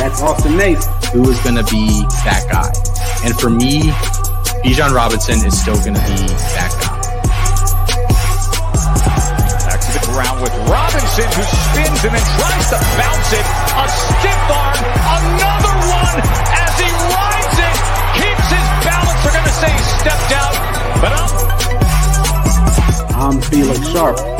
That's Austin Nace. who is going to be that guy. And for me, Bijan Robinson is still going to be that guy. Back to the ground with Robinson, who spins and then tries to bounce it. A stiff arm, another one as he rides it, keeps his balance. They're going to say he stepped out, but I'm I'm Felix Sharp.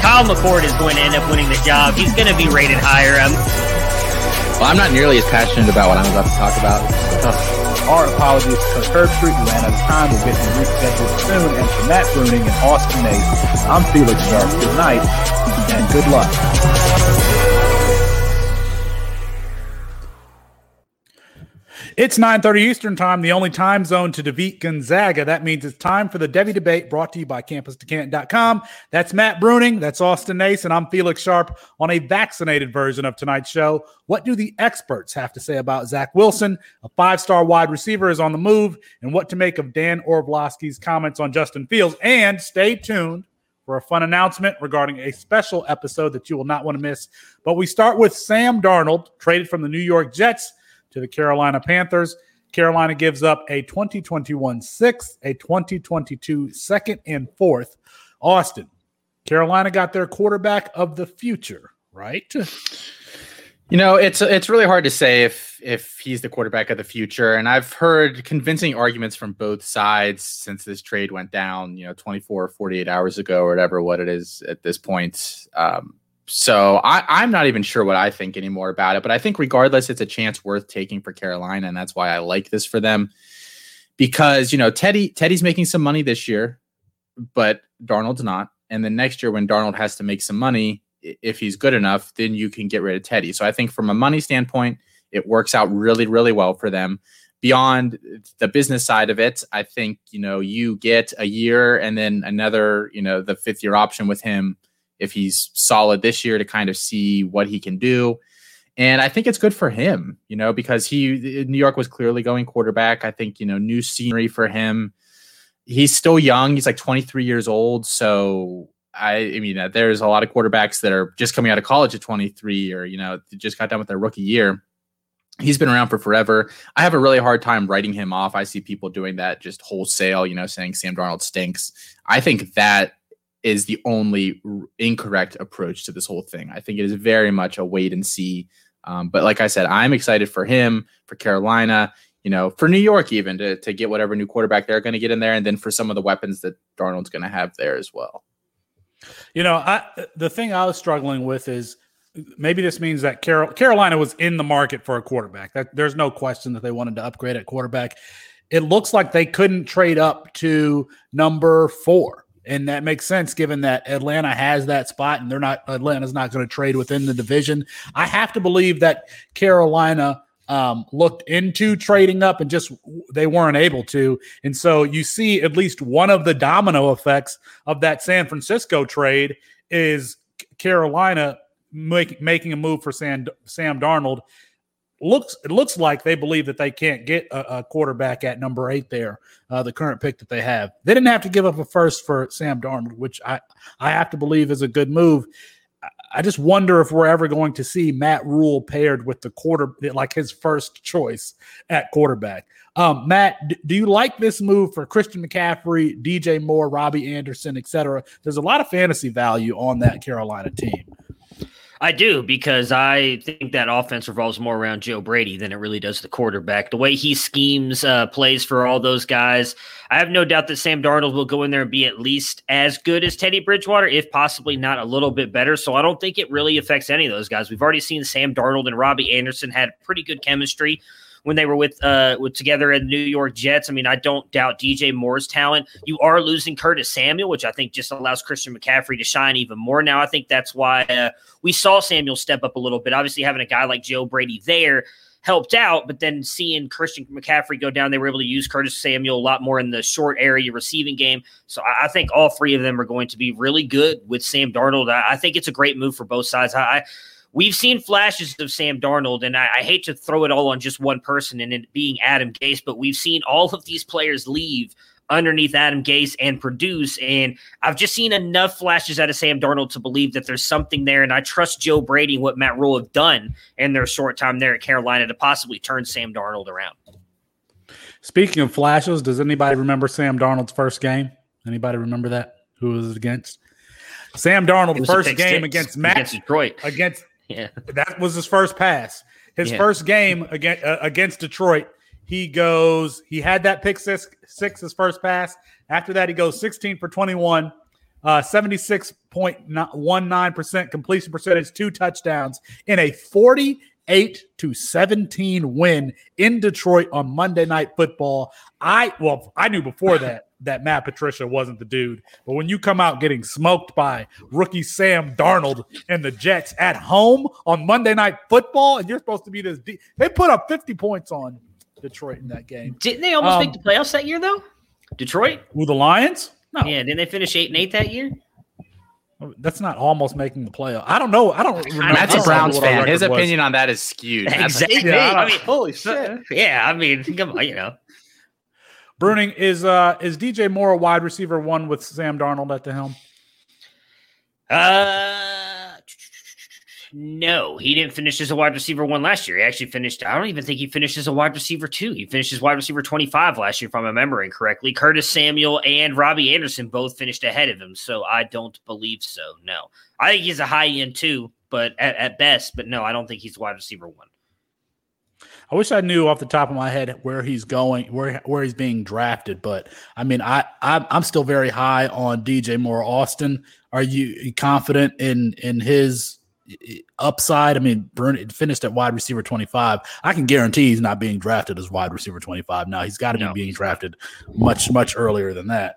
Kyle McCord is going to end up winning the job. He's going to be rated higher. Um, Well, I'm not nearly as passionate about what I'm about to talk about. Our apologies to Herb Street. We ran out of time. We'll get them rescheduled soon. And for Matt Bruning and Austin Nace, I'm Felix Sharp. Good night and good luck. It's 9:30 Eastern Time, the only time zone to defeat Gonzaga. That means it's time for the Devy Debate brought to you by Campus2Canton.com. That's Matt Bruning, that's Austin Nace, and I'm Felix Sharp on a vaccinated version of tonight's show. What do the experts have to say about Zach Wilson? A five-star wide receiver is on the move, and what to make of Dan Orlovsky's comments on Justin Fields. And stay tuned for a fun announcement regarding a special episode that you will not want to miss. But we start with Sam Darnold, traded from the New York Jets to the Carolina Panthers. Carolina gives up a 2021 sixth, a 2022 second, and fourth. Austin, Carolina got their quarterback of the future, right? You know, it's it's really hard to say if if he's the quarterback of the future, and I've heard convincing arguments from both sides since this trade went down. You know, 24 or 48 hours ago, or whatever what it is at this point. Um, so I, I'm not even sure what I think anymore about it. But I think regardless, it's a chance worth taking for Carolina, and that's why I like this for them. Because you know, Teddy Teddy's making some money this year, but Darnold's not. And then next year, when Darnold has to make some money, if he's good enough, then you can get rid of Teddy. So I think from a money standpoint, it works out really, really well for them. Beyond the business side of it, I think you know you get a year and then another, you know, the fifth year option with him if he's solid this year to kind of see what he can do. And I think it's good for him, you know, because he New York was clearly going quarterback. I think, you know, new scenery for him. He's still young. He's like 23 years old. So I, I mean, uh, there's a lot of quarterbacks that are just coming out of college at 23 or, you know, just got done with their rookie year. He's been around for forever. I have a really hard time writing him off. I see people doing that just wholesale, you know, saying Sam Darnold stinks. I think that is the only incorrect approach to this whole thing. I think it is very much a wait and see. Um, but like I said, I'm excited for him, for Carolina, you know, for New York, even to, to get whatever new quarterback they're going to get in there, and then for some of the weapons that Darnold's going to have there as well. You know, I the thing I was struggling with is maybe this means that Carol, Carolina was in the market for a quarterback. That there's no question that they wanted to upgrade at quarterback. It looks like they couldn't trade up to number four. And that makes sense given that Atlanta has that spot and they're not Atlanta's not going to trade within the division. I have to believe that Carolina um, looked into trading up and just they weren't able to. And so you see at least one of the domino effects of that San Francisco trade is Carolina make, making a move for Sam, Sam Darnold. Looks it looks like they believe that they can't get a, a quarterback at number eight there, uh, the current pick that they have. They didn't have to give up a first for Sam Darnold, which I I have to believe is a good move. I just wonder if we're ever going to see Matt Rhule paired with the quarter, like his first choice at quarterback. Um, Matt, do you like this move for Christian McCaffrey, DJ Moore, Robbie Anderson, etc.? There's a lot of fantasy value on that Carolina team. I do because I think that offense revolves more around Joe Brady than it really does the quarterback. The way he schemes uh, plays for all those guys, I have no doubt that Sam Darnold will go in there and be at least as good as Teddy Bridgewater, if possibly not a little bit better. So I don't think it really affects any of those guys. We've already seen Sam Darnold and Robbie Anderson had pretty good chemistry when they were with uh with together in the New York Jets. I mean, I don't doubt DJ Moore's talent. You are losing Curtis Samuel, which I think just allows Christian McCaffrey to shine even more. Now, I think that's why uh, we saw Samuel step up a little bit. Obviously, having a guy like Joe Brady there helped out, but then seeing Christian McCaffrey go down, they were able to use Curtis Samuel a lot more in the short area receiving game. So I, think all three of them are going to be really good with Sam Darnold. I, think it's a great move for both sides. I we've seen flashes of Sam Darnold, and I, I, hate to throw it all on just one person and it being Adam Gase, but we've seen all of these players leave underneath Adam Gase and produce. And I've just seen enough flashes out of Sam Darnold to believe that there's something there. And I trust Joe Brady and what Matt Rhule have done in their short time there at Carolina to possibly turn Sam Darnold around. Speaking of flashes, does anybody remember Sam Darnold's first game? Anybody remember that? Who was it against? Sam Darnold's first game against Matt against Detroit. Against yeah, that was his first pass. His yeah. first game against uh, against Detroit, he goes. He had that pick six, six his first pass. After that, he goes 16 for 21, uh, 76.19 percent completion percentage, two touchdowns in a 48 to 17 win in Detroit on Monday Night Football. I well, I knew before that that Matt Patricia wasn't the dude. But when you come out getting smoked by rookie Sam Darnold and the Jets at home on Monday Night Football, and you're supposed to be this, de- they put up 50 points on Detroit in that game. Didn't they almost um, make the playoffs that year though? Detroit? With the Lions? No. Yeah, didn't they finish eight and eight that year? That's not almost making the playoff. I don't know. I don't. Remember. That's a Browns fan. His opinion was. on that is skewed. Exactly. Yeah, I, I mean, holy shit. Yeah, I mean, come on, you know. Bruning is uh is DJ Moore a wide receiver one with Sam Darnold at the helm? Uh no, he didn't finish as a wide receiver one last year. He actually finished, I don't even think he finished as a wide receiver two. He finished as wide receiver 25 last year, if I'm remembering correctly. Curtis Samuel and Robbie Anderson both finished ahead of him. So I don't believe so. No. I think he's a high end two, but at, at best, but no, I don't think he's wide receiver one. I wish I knew off the top of my head where he's going, where where he's being drafted. But I mean, I I'm, I'm still very high on DJ Moore. Austin, are you confident in in his upside? I mean, Brun finished at wide receiver 25. I can guarantee he's not being drafted as wide receiver 25. Now he's got to no. be being drafted much much earlier than that.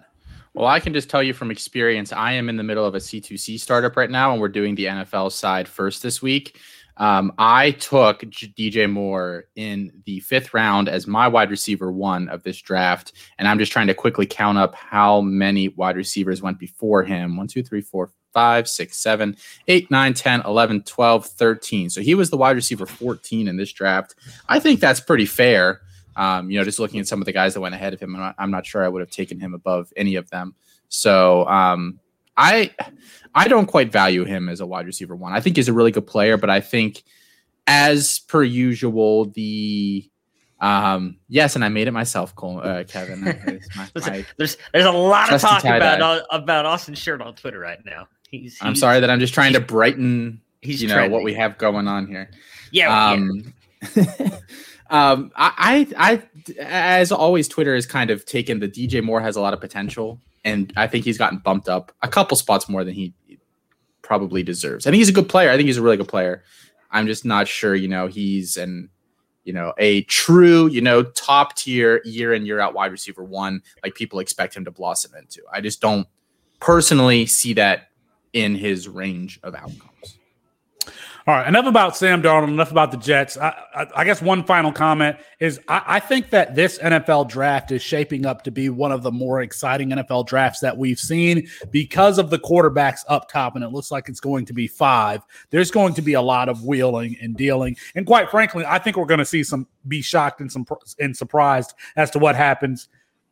Well, I can just tell you from experience, I am in the middle of a C2C startup right now, and we're doing the NFL side first this week. Um, I took DJ Moore in the fifth round as my wide receiver one of this draft. And I'm just trying to quickly count up how many wide receivers went before him. One, two, three, four, five, six, seven, eight, nine, 10, 11, 12, 13. So he was the wide receiver 14 in this draft. I think that's pretty fair. Um, you know, just looking at some of the guys that went ahead of him, I'm not, I'm not sure I would have taken him above any of them. So um, I I don't quite value him as a wide receiver one. I think he's a really good player, but I think as per usual, the um yes, and I made it myself, Cole, uh, Kevin. My, my there's there's a lot of talk about uh, about Austin Shirt on Twitter right now. He's, he's I'm sorry that I'm just trying to brighten he's you know trending. what we have going on here. Yeah. Um, yeah. um I, I I as always Twitter has kind of taken the DJ Moore has a lot of potential and I think he's gotten bumped up a couple spots more than he probably deserves. I think he's a good player. I think he's a really good player. I'm just not sure, you know, he's an you know, a true, you know, top tier year in year out wide receiver one like people expect him to blossom into. I just don't personally see that in his range of outcomes. All right, enough about Sam Darnold, enough about the Jets. I, I, I guess one final comment is I, I, think that this NFL draft is shaping up to be one of the more exciting NFL drafts that we've seen because of the quarterbacks up top, and it looks like it's going to be five. There's going to be a lot of wheeling and dealing, and quite frankly, I think we're going to see some be shocked and some and surprised as to what happens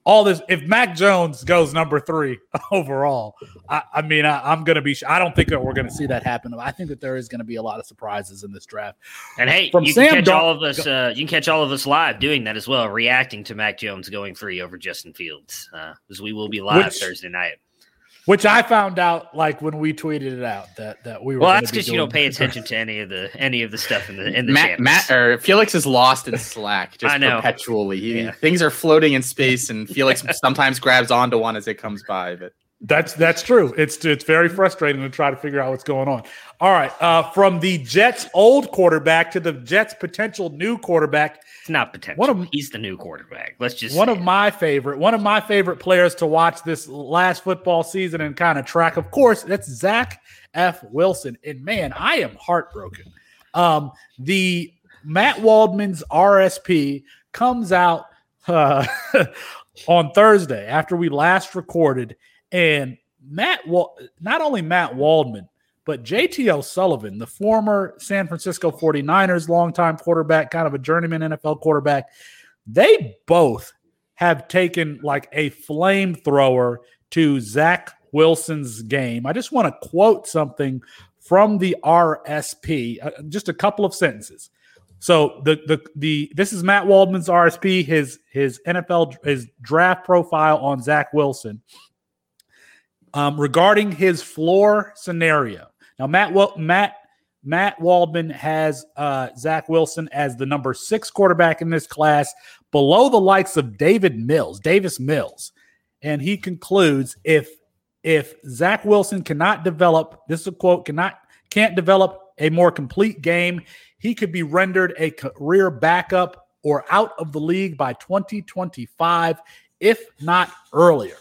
all this. If Mac Jones goes number three overall, I, I mean, I, am going to be. I don't think that we're going to see that happen. I think that there is going to be a lot of surprises in this draft. And hey, From you Sam can catch all of us. Uh, you can catch all of us live doing that as well, reacting to Mac Jones going three over Justin Fields, because uh, we will be live Which, Thursday night. Which I found out like when we tweeted it out that that we were. Well, that's because you don't pay attention to any of the any of the stuff in the in the Matt, Matt or Felix is lost in Slack just perpetually. He, yeah. Things are floating in space, and Felix sometimes grabs onto one as it comes by. But that's that's true. It's it's very frustrating to try to figure out what's going on. All right, uh, from the Jets' old quarterback to the Jets' potential new quarterback. It's not potential. One of, he's the new quarterback. Let's just one of it. my favorite one of my favorite players to watch this last football season and kind of track. Of course, that's Zach F. Wilson. And man, I am heartbroken. Um, the Matt Waldman's RSP comes out uh, on Thursday after we last recorded and Matt, not only Matt Waldman, but JT O'Sullivan, the former San Francisco 49ers longtime quarterback, kind of a journeyman NFL quarterback, they both have taken like a flamethrower to Zach Wilson's game. I just want to quote something from the RSP, uh, just a couple of sentences. So the the the this is Matt Waldman's RSP, his his NFL his draft profile on Zach Wilson um, regarding his floor scenario. Now, Matt Matt Matt Waldman has uh, Zach Wilson as the number six quarterback in this class, below the likes of David Mills, Davis Mills, and he concludes if if Zach Wilson cannot develop this is a quote cannot can't develop a more complete game, he could be rendered a career backup or out of the league by 2025, if not earlier.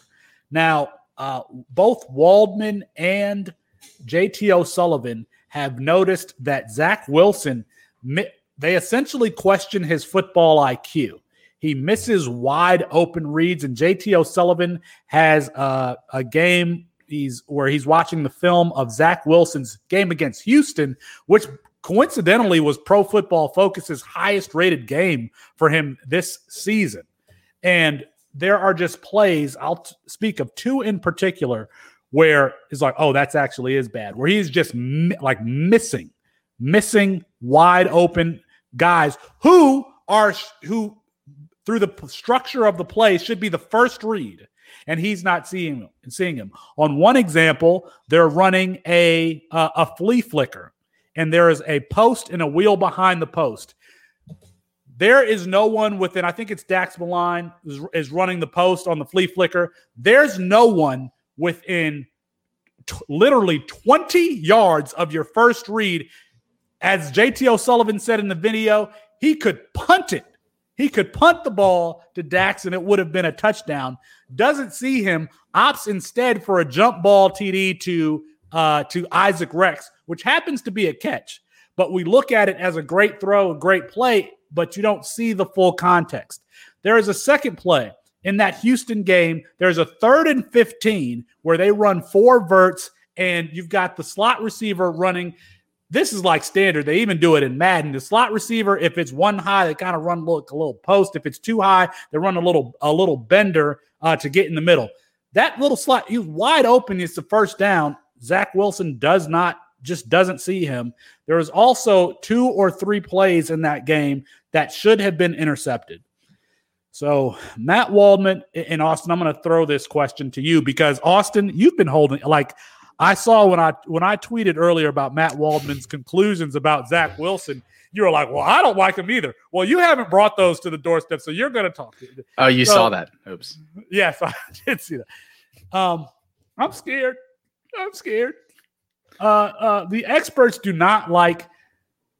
Now, uh, both Waldman and JT O'Sullivan have noticed that Zach Wilson, they essentially question his football IQ. He misses wide open reads, and JT O'Sullivan has uh, a game he's where he's watching the film of Zach Wilson's game against Houston, which coincidentally was Pro Football Focus's highest rated game for him this season. And there are just plays. I'll t- speak of two in particular where it's like, oh, that's actually is bad. Where he's just mi- like missing, missing wide open guys who are who through the structure of the play should be the first read, and he's not seeing them seeing him. On one example, they're running a uh, a flea flicker, and there is a post and a wheel behind the post. There is no one within, I think it's Dax Milne is, is running the post on the flea flicker. There's no one within t- literally 20 yards of your first read. As JT O'Sullivan said in the video, he could punt it. He could punt the ball to Dax and it would have been a touchdown. Doesn't see him, opts instead for a jump ball TD to uh, to Isaac Rex, which happens to be a catch. But we look at it as a great throw, a great play, but you don't see the full context. There is a second play in that Houston game. There's a third and 15 where they run four verts, and you've got the slot receiver running. This is like standard. They even do it in Madden. The slot receiver, if it's one high, they kind of run little, a little post. If it's too high, they run a little a little bender uh, to get in the middle. That little slot, he's wide open. It's the first down. Zach Wilson does not just doesn't see him. There was also two or three plays in that game that should have been intercepted. So, Matt Waldman in Austin, I'm going to throw this question to you because Austin, you've been holding like I saw when I when I tweeted earlier about Matt Waldman's conclusions about Zach Wilson. You were like, "Well, I don't like him either." Well, you haven't brought those to the doorstep, so you're going to talk. Oh, you so, saw that? Oops. Yes, I did see that. Um, I'm scared. I'm scared. Uh, uh, the experts do not like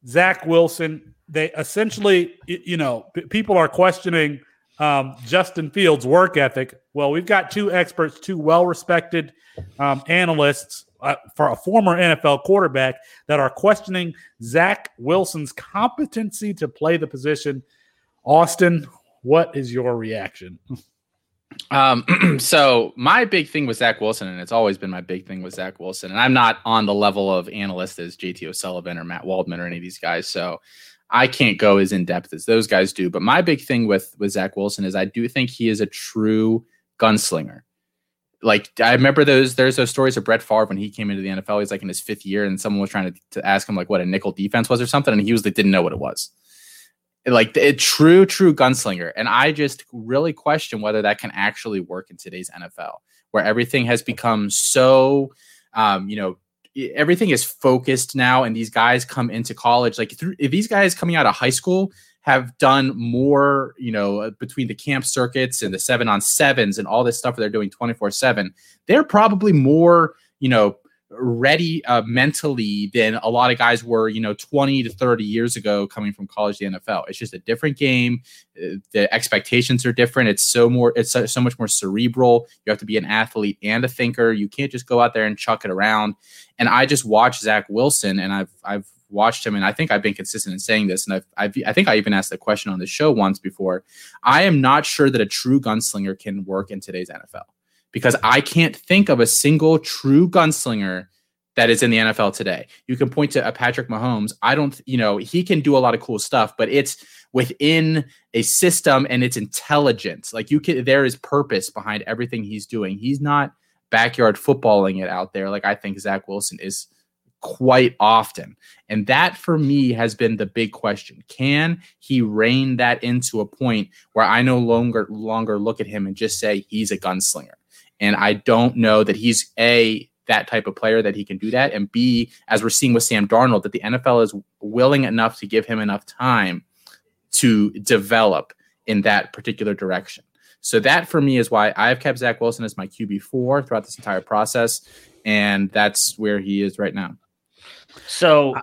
Zach Wilson. They essentially, you know, people are questioning um, Justin Fields' work ethic. Well, we've got two experts, two well respected um, analysts uh, for a former NFL quarterback that are questioning Zach Wilson's competency to play the position. Austin, what is your reaction? Um, so my big thing with Zach Wilson, and it's always been my big thing with Zach Wilson, and I'm not on the level of analyst as JT O'Sullivan or Matt Waldman or any of these guys, so I can't go as in depth as those guys do. But my big thing with with Zach Wilson is I do think he is a true gunslinger. Like I remember those there's those stories of Brett Favre when he came into the NFL. He's like in his fifth year, and someone was trying to, to ask him like what a nickel defense was or something, and he was like didn't know what it was like a true true gunslinger. And i just really question whether that can actually work in today's nfl where everything has become so um, you know everything is focused now and these guys come into college like through, if these guys coming out of high school have done more you know between the camp circuits and the seven on sevens and all this stuff they're doing 24 7 they're probably more you know ready uh, mentally than a lot of guys were, you know, 20 to 30 years ago coming from college to the NFL. It's just a different game. Uh, the expectations are different. It's so more, it's so, so, much more cerebral. You have to be an athlete and a thinker. You can't just go out there and chuck it around. And I just watched Zach Wilson and I've, I've, watched him and I think I've been consistent in saying this and I've, I've, i think I even asked the question on the show once before. I am not sure that a true gunslinger can work in today's NFL because I can't think of a single true gunslinger that is in the NFL today. You can point to a Patrick Mahomes. I don't, you know, he can do a lot of cool stuff, but it's within a system and it's intelligence. Like you can, there is purpose behind everything he's doing. He's not backyard footballing it out there like I think Zach Wilson is quite often. And that for me has been the big question. Can he rein that into a point where I no longer longer look at him and just say he's a gunslinger? And I don't know that he's A, that type of player that he can do that. And B, as we're seeing with Sam Darnold, that the NFL is willing enough to give him enough time to develop in that particular direction. So that for me is why I have kept Zach Wilson as my QB four throughout this entire process, and that's where he is right now. So,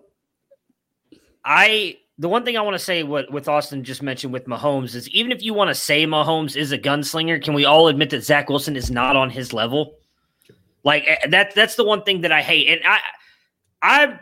I the one thing I want to say what with Austin just mentioned with Mahomes is even if you want to say Mahomes is a gunslinger, can we all admit that Zach Wilson is not on his level? Like eh, that that's the one thing that I hate. And I I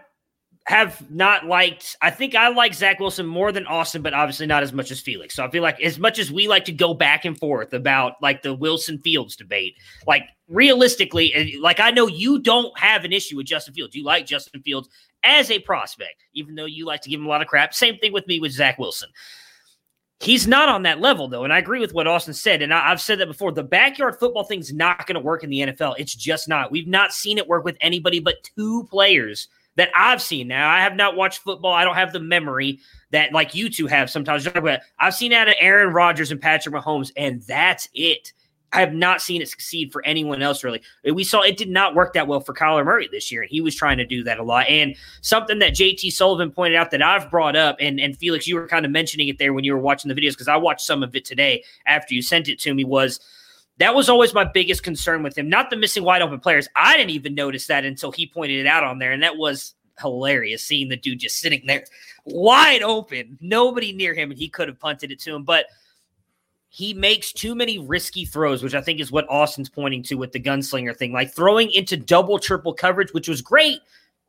have not liked I think I like Zach Wilson more than Austin, but obviously not as much as Felix. So I feel like as much as we like to go back and forth about like the Wilson Fields debate, like realistically, eh, like I know you don't have an issue with Justin Fields. You like Justin Fields as a prospect, even though you like to give him a lot of crap. Same thing with me with Zach Wilson. He's not on that level, though. And I agree with what Austin said. And I, have said that before. The backyard football thing's not going to work in the NFL. It's just not. We've not seen it work with anybody but two players that I've seen. Now, I have not watched football. I don't have the memory that, like you two have sometimes. But I've seen out of Aaron Rodgers and Patrick Mahomes, and that's it. I have not seen it succeed for anyone else really. We saw it did not work that well for Kyler Murray this year, and he was trying to do that a lot. And something that JT Sullivan pointed out that I've brought up, and, and Felix, you were kind of mentioning it there when you were watching the videos because I watched some of it today after you sent it to me. Was that was always my biggest concern with him? Not the missing wide open players. I didn't even notice that until he pointed it out on there, and that was hilarious seeing the dude just sitting there wide open, nobody near him, and he could have punted it to him, but he makes too many risky throws, which I think is what Austin's pointing to with the gunslinger thing, like throwing into double, triple coverage, which was great.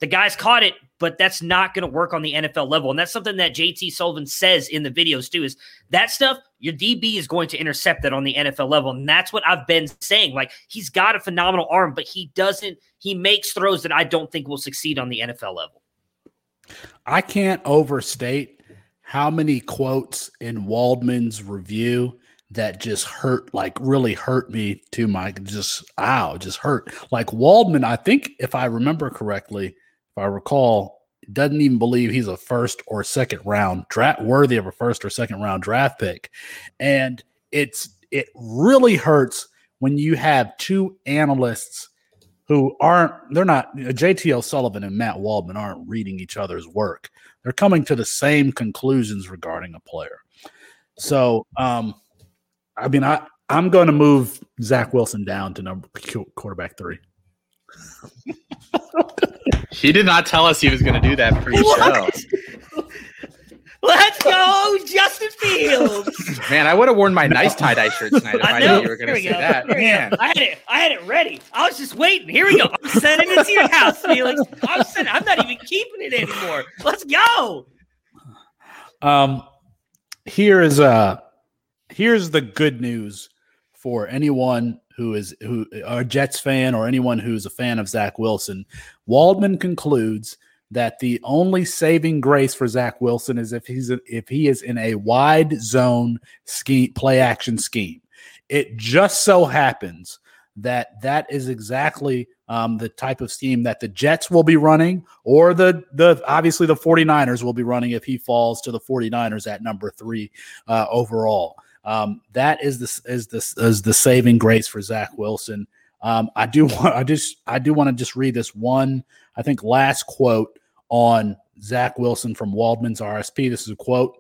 The guys caught it, but that's not going to work on the NFL level. And that's something that JT Sullivan says in the videos too is that stuff, your DB is going to intercept that on the NFL level. And that's what I've been saying. Like he's got a phenomenal arm, but he doesn't, he makes throws that I don't think will succeed on the NFL level. I can't overstate how many quotes in Waldman's review that just hurt, like really hurt me to my just ow, just hurt. Like Waldman, I think if I remember correctly, if I recall, doesn't even believe he's a first or second round draft worthy of a first or second round draft pick. And it's it really hurts when you have two analysts who aren't they're not JT O'Sullivan and Matt Waldman aren't reading each other's work. They're coming to the same conclusions regarding a player. So um I mean, I I'm going to move Zach Wilson down to number quarterback three. he did not tell us he was going to do that pre-show. Let's go, Justin Fields. Man, I would have worn my nice tie dye shirt tonight if I, I knew know. you were going to we say go. that. Here. Man, I had it. I had it ready. I was just waiting. Here we go. I'm sending it to your house, Felix. I'm sending. I'm not even keeping it anymore. Let's go. Um, here is uh here's the good news for anyone who is who a Jets fan or anyone who's a fan of Zach Wilson. Waldman concludes that the only saving grace for Zach Wilson is if he's if he is in a wide zone scheme play action scheme. It just so happens that that is exactly um, the type of scheme that the Jets will be running, or the the obviously the 49ers will be running if he falls to the 49ers at number three uh, overall. Um, that is the is the is the saving grace for Zach Wilson. Um, I do want I just I do want to just read this one I think last quote on Zach Wilson from Waldman's RSP. This is a quote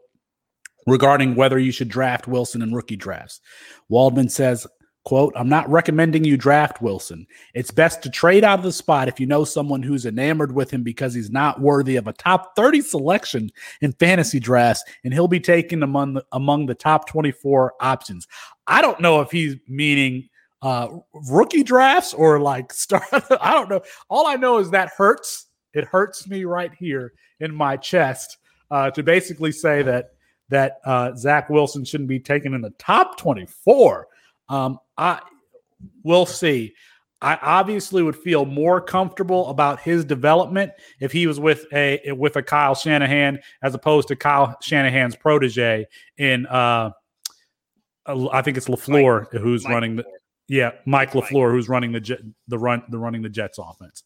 regarding whether you should draft Wilson in rookie drafts. Waldman says, quote, I'm not recommending you draft Wilson. It's best to trade out of the spot if you know someone who's enamored with him because he's not worthy of a top 30 selection in fantasy drafts and he'll be taken among the, among the top 24 options. I don't know if he's meaning uh rookie drafts or like start I don't know. All I know is that hurts. It hurts me right here in my chest uh to basically say that that uh Zach Wilson shouldn't be taken in the top 24. Um I we'll see. I obviously would feel more comfortable about his development if he was with a with a Kyle Shanahan as opposed to Kyle Shanahan's protege in uh I think it's LaFleur who's Mike running the yeah, Mike Mike. LaFleur who's running the Jet, the run the running the Jets offense.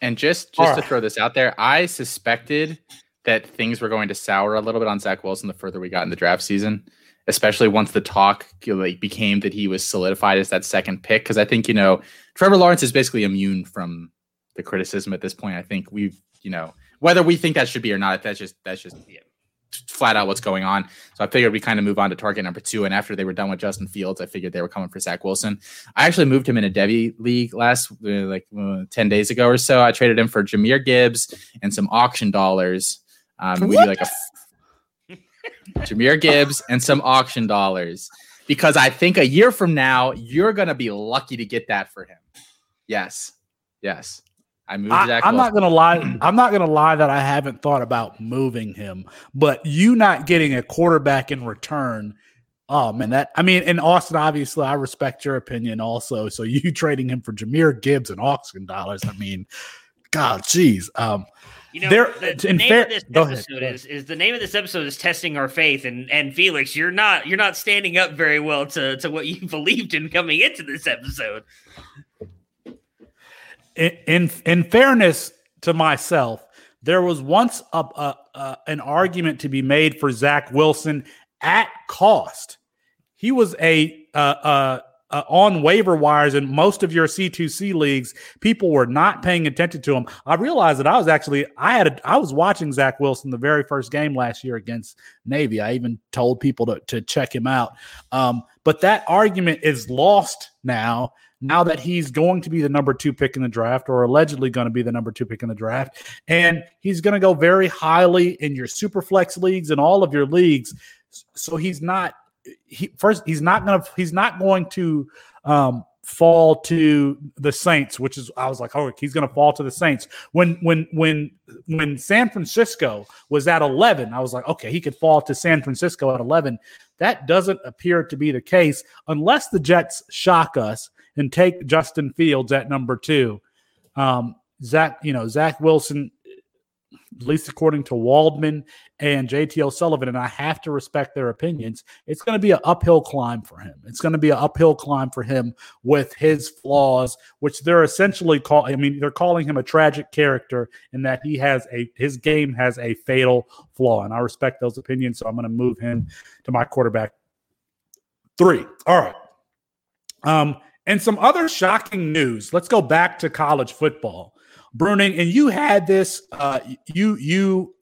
and just All just to right. throw this out there, I suspected that things were going to sour a little bit on Zach Wilson the further we got in the draft season, especially once the talk like became that he was solidified as that second pick. Because I think you know Trevor Lawrence is basically immune from the criticism at this point. I think we've you know whether we think that should be or not, that's just that's just yeah, flat out what's going on. So I figured we kind of move on to target number two. And after they were done with Justin Fields, I figured they were coming for Zach Wilson. I actually moved him in a Devy league last uh, like uh, 10 days ago or so. I traded him for Jahmyr Gibbs and some auction dollars. Um, we like a Jahmyr Gibbs and some auction dollars because I think a year from now, you're going to be lucky to get that for him. Yes. Yes. I moved I, I'm not gonna lie. I'm not gonna lie that I haven't thought about moving him, but you not getting a quarterback in return. Oh man, that I mean, in Austin, obviously, I respect your opinion also. So you trading him for Jahmyr Gibbs and auction dollars. I mean, God, geez. Um, You know, There- the, the name fair- of this episode ahead. is is the name of this episode is testing our faith, and and Felix, you're not you're not standing up very well to to what you believed in coming into this episode. in in, in fairness to myself, there was once a, a, a an argument to be made for Zach Wilson at cost. He was a uh, uh, uh, on waiver wires in most of your C2C leagues. People were not paying attention to him. I realized that I was actually I had a, I was watching Zach Wilson the very first game last year against Navy. I even told people to to check him out. Um, but that argument is lost now now that he's going to be the number two pick in the draft or allegedly going to be the number two pick in the draft. And he's going to go very highly in your super flex leagues and all of your leagues. So he's not he first he's not to he's not going to um fall to the Saints, which is I was like, oh, he's going to fall to the Saints. When when when when San Francisco was at 11, I was like, okay, he could fall to San Francisco at 11. That doesn't appear to be the case unless the Jets shock us and take Justin Fields at number two. Um, Zach, you know, Zach Wilson, at least according to Waldman and JT O'Sullivan, and I have to respect their opinions, it's going to be an uphill climb for him. It's going to be an uphill climb for him with his flaws, which they're essentially call. I mean, they're calling him a tragic character in that he has a his game has a fatal flaw, and I respect those opinions. So I'm going to move him to my quarterback three. All right. Um, and some other shocking news. Let's go back to college football. Bruning, and you had this. Uh, you you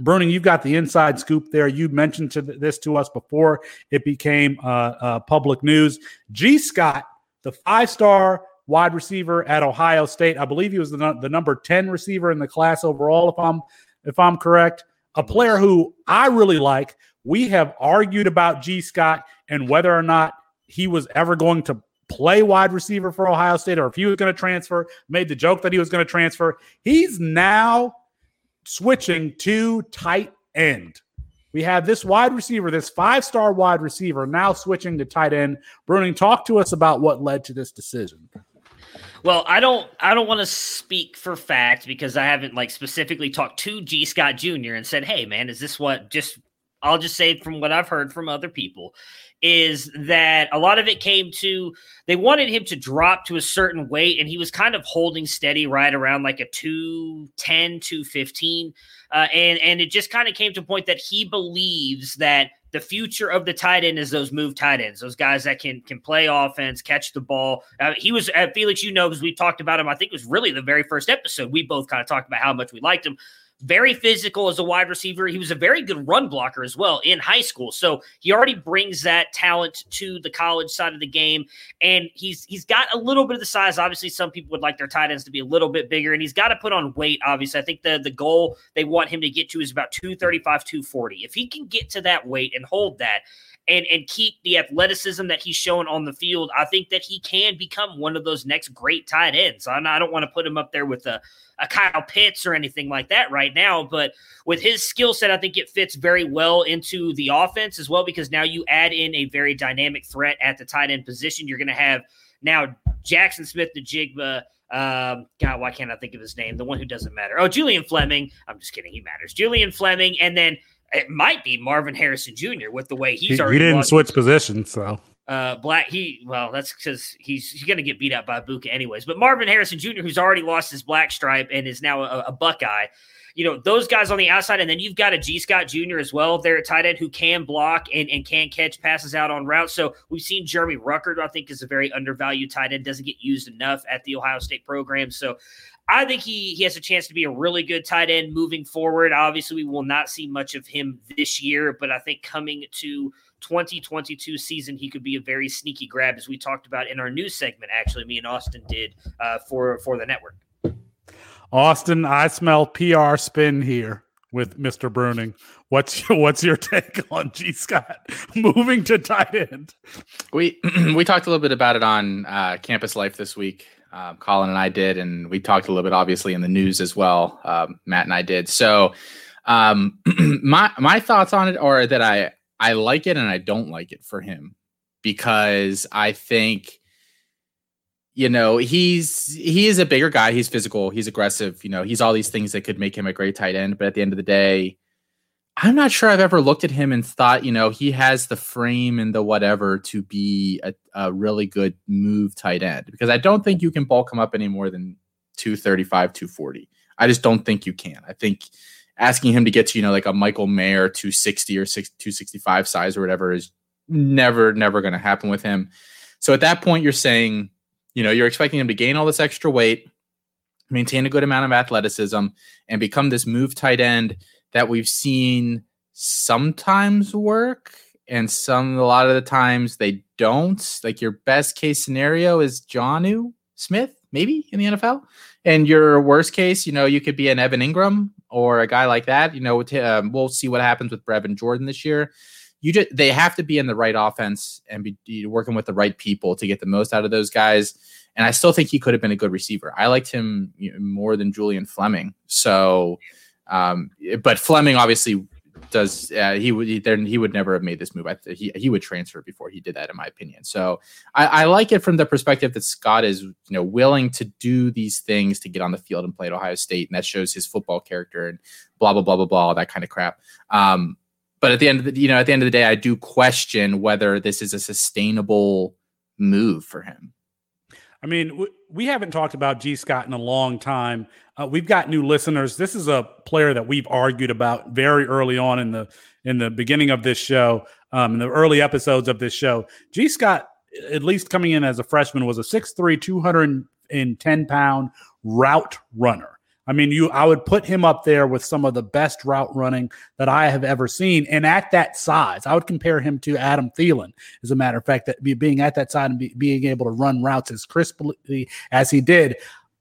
Bruning, you've got the inside scoop there. You mentioned to th- this to us before it became uh, uh, public news. Gee Scott, the five-star wide receiver at Ohio State, I believe he was the, nu- the number ten receiver in the class overall. If I'm if I'm correct, a player who I really like. We have argued about Gee Scott and whether or not he was ever going to play wide receiver for Ohio State or if he was going to transfer. Made the joke that he was going to transfer. He's now switching to tight end. We have this wide receiver, this five star wide receiver, now switching to tight end. Bruning, talk to us about what led to this decision. Well, I don't I don't want to speak for fact because I haven't like specifically talked to Gee Scott Jr. and said, "Hey man, is this what just I'll just say from what I've heard from other people is that a lot of it came to they wanted him to drop to a certain weight and he was kind of holding steady right around like a 210 215 uh, and and it just kind of came to a point that he believes that the future of the tight end is those move tight ends, those guys that can can play offense, catch the ball. Uh, he was at Felix, you know, because we talked about him. I think it was really the very first episode. We both kind of talked about how much we liked him very physical as a wide receiver. He was a very good run blocker as well in high school. So he already brings that talent to the college side of the game. And he's he's got a little bit of the size. Obviously, some people would like their tight ends to be a little bit bigger, and he's got to put on weight. Obviously, I think the, the goal they want him to get to is about 235, 240. If he can get to that weight and hold that, and and keep the athleticism that he's shown on the field, I think that he can become one of those next great tight ends. I, I don't want to put him up there with a, a Kyle Pitts or anything like that right now, but with his skill set, I think it fits very well into the offense as well because now you add in a very dynamic threat at the tight end position. You're going to have now Jackson Smith-Njigba. Um, God, why can't I think of his name? The one who doesn't matter. Oh, Julian Fleming. I'm just kidding. He matters. Julian Fleming, and then it might be Marvin Harrison Jr. with the way he's he, already. He didn't switch positions, so. Uh, Black, he well, that's because he's he's going to get beat up by Buka anyways. But Marvin Harrison Jr., who's already lost his black stripe and is now a, a Buckeye, you know those guys on the outside, and then you've got a Gee Scott Jr. as well there at tight end who can block and, and can catch passes out on routes. So we've seen Jeremy Ruckert, I think, is a very undervalued tight end, doesn't get used enough at the Ohio State program. So I think he he has a chance to be a really good tight end moving forward. Obviously, we will not see much of him this year, but I think coming to 2022 season, he could be a very sneaky grab, as we talked about in our news segment. Actually, me and Austin did uh, for for the network. Austin, I smell PR spin here with Mr. Bruning. What's your, what's your take on Gee Scott moving to tight end? We we talked a little bit about it on uh, Campus Life this week. Um, Colin and I did, and we talked a little bit, obviously, in the news as well. Um, Matt and I did. So, um, my my thoughts on it are that I I like it and I don't like it for him because I think you know he's he is a bigger guy he's physical he's aggressive you know he's all these things that could make him a great tight end but at the end of the day i'm not sure i've ever looked at him and thought you know he has the frame and the whatever to be a, a really good move tight end because i don't think you can bulk him up any more than 235 240 i just don't think you can. I think asking him to get to you know like a michael mayer 260 or 265 size or whatever is never never going to happen with him. So at that point you're saying you know, you're expecting him to gain all this extra weight, maintain a good amount of athleticism, and become this move tight end that we've seen sometimes work and some a lot of the times they don't. Like your best case scenario is Jonnu Smith, maybe in the NFL. And your worst case, you know, you could be an Evan Engram or a guy like that. You know, um, we'll see what happens with Brevin Jordan this year you just they have to be in the right offense and be working with the right people to get the most out of those guys. And I still think he could have been a good receiver. I liked him more than Julian Fleming. So, um, but Fleming obviously does. Uh, he would he, then he would never have made this move. I he he would transfer before he did that, in my opinion. So I, I like it from the perspective that Scott is you know willing to do these things to get on the field and play at Ohio State, and that shows his football character and blah blah blah blah blah all that kind of crap. Um, but at the end of the you know at the end of the day, I do question whether this is a sustainable move for him. I mean, we haven't talked about Gee Scott in a long time. Uh, we've got new listeners. This is a player that we've argued about very early on in the in the beginning of this show, um, in the early episodes of this show. Gee Scott, at least coming in as a freshman, was a 6'3", 210 pound route runner. I mean, you I would put him up there with some of the best route running that I have ever seen. And at that size, I would compare him to Adam Thielen, as a matter of fact, that be, being at that side and be, being able to run routes as crisply as he did.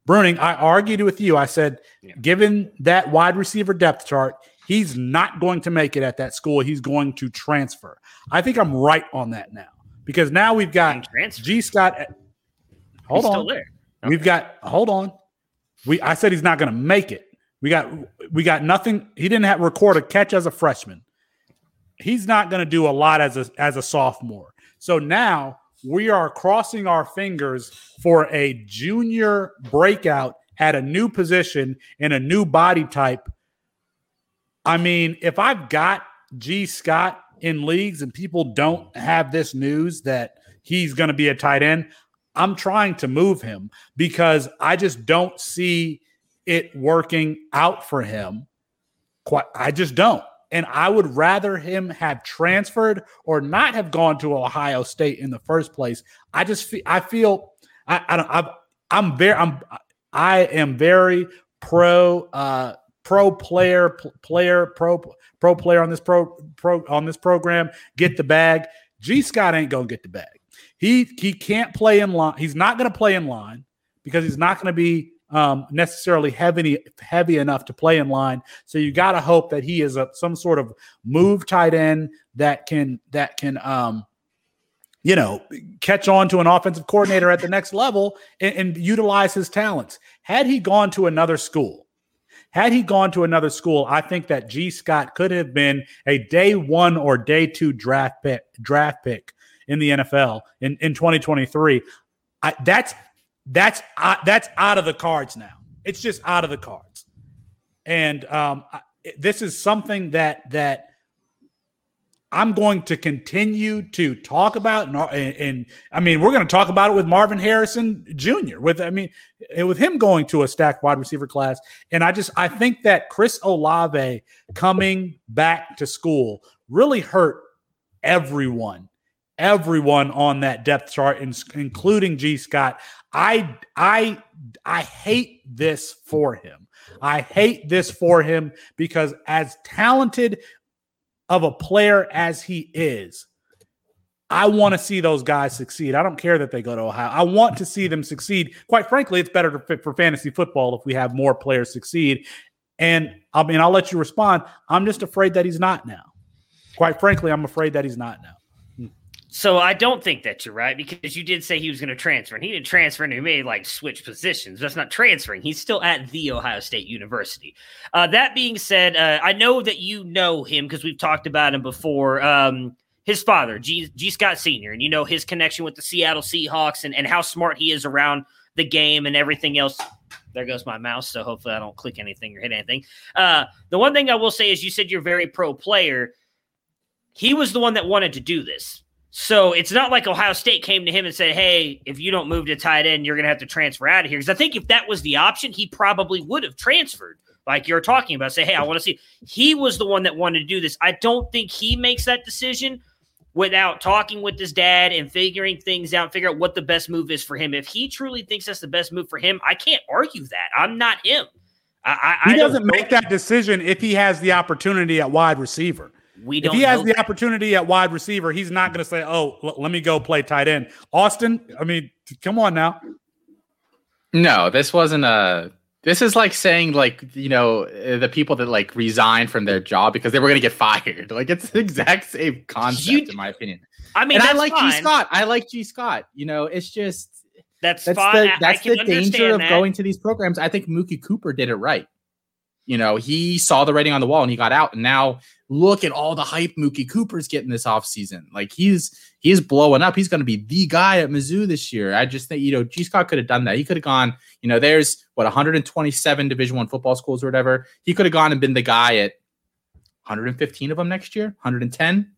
Bruning, I argued with you. I said, yeah. given that wide receiver depth chart, He's not going to make it at that school. He's going to transfer. I think I'm right on that now because now we've got Gee Scott. Hold He's on. We've got hold on. We I said he's not going to make it. We got we got nothing. He didn't have record a catch as a freshman. He's not going to do a lot as a as a sophomore. So now we are crossing our fingers for a junior breakout at a new position in a new body type. I mean, if I've got Gee Scott in leagues and people don't have this news that he's going to be a tight end, I'm trying to move him because I just don't see it working out for him. Quite, I just don't. And I would rather him have transferred or not have gone to Ohio State in the first place. I just feel, I feel, I, I don't, i I'm very, I'm, I am very pro, uh, pro player, player, pro, pro player on this pro, pro on this program. Get the bag. Gee Scott ain't gonna get the bag. He he can't play in line. He's not gonna play in line because he's not gonna be um, necessarily heavy heavy enough to play in line. So you got to hope that he is a some sort of move tight end that can that can um, you know catch on to an offensive coordinator at the next level and, and utilize his talents. Had he gone to another school, had he gone to another school, I think that Gee Scott could have been a day one or day two draft pick draft pick in the NFL in, in 2023. I, that's that's uh, that's out of the cards now. It's just out of the cards, and um, this is something that that I'm going to continue to talk about, and, and, and I mean, we're going to talk about it with Marvin Harrison Jr. With I mean, with him going to a stacked wide receiver class, and I just I think that Chris Olave coming back to school really hurt everyone everyone on that depth chart, including Gee Scott. I I I hate this for him. I hate this for him because as talented of a player as he is, I want to see those guys succeed. I don't care that they go to Ohio. I want to see them succeed. Quite frankly, it's better for fantasy football if we have more players succeed. And I mean, I'll let you respond. I'm just afraid that he's not now. Quite frankly, I'm afraid that he's not now. So I don't think that you're right because you did say he was going to transfer, and he didn't transfer, and he may like switch positions. That's not transferring. He's still at the Ohio State University. Uh, that being said, uh, I know that you know him because we've talked about him before. Um, his father, G, Gee Scott Senior, and you know his connection with the Seattle Seahawks and, and how smart he is around the game and everything else. There goes my mouse, so hopefully I don't click anything or hit anything. Uh, the one thing I will say is, you said you're very pro player. He was the one that wanted to do this so it's not like Ohio State came to him and said, "Hey, if you don't move to tight end, you're going to have to transfer out of here." Because I think if that was the option, he probably would have transferred, like you're talking about. Say, "Hey, I want to see." He was the one that wanted to do this. I don't think he makes that decision without talking with his dad and figuring things out, figure out what the best move is for him. If he truly thinks that's the best move for him, I can't argue that. I'm not him. I, I, he doesn't make that decision if he has the opportunity at wide receiver. We don't. If he has the that. opportunity at wide receiver, he's not going to say, "Oh, l- let me go play tight end." Austin, I mean, come on now. No, this wasn't a. This is like saying like you know eh, the people that like resign from their job because they were going to get fired. Like it's the exact same concept you, in my opinion. I mean, and I like fine. Gee Scott. I like Gee Scott. You know, it's just that's that's fine. the that's the danger of that. going to these programs. I think Mookie Cooper did it right. You know, he saw the writing on the wall and he got out. And now look at all the hype Mookie Cooper's getting this offseason. Like he's he's blowing up. He's going to be the guy at Mizzou this year. I just think, you know, Gee Scott could have done that. He could have gone, you know, there's what 127 division one football schools or whatever. He could have gone and been the guy at 115 of them next year, 110.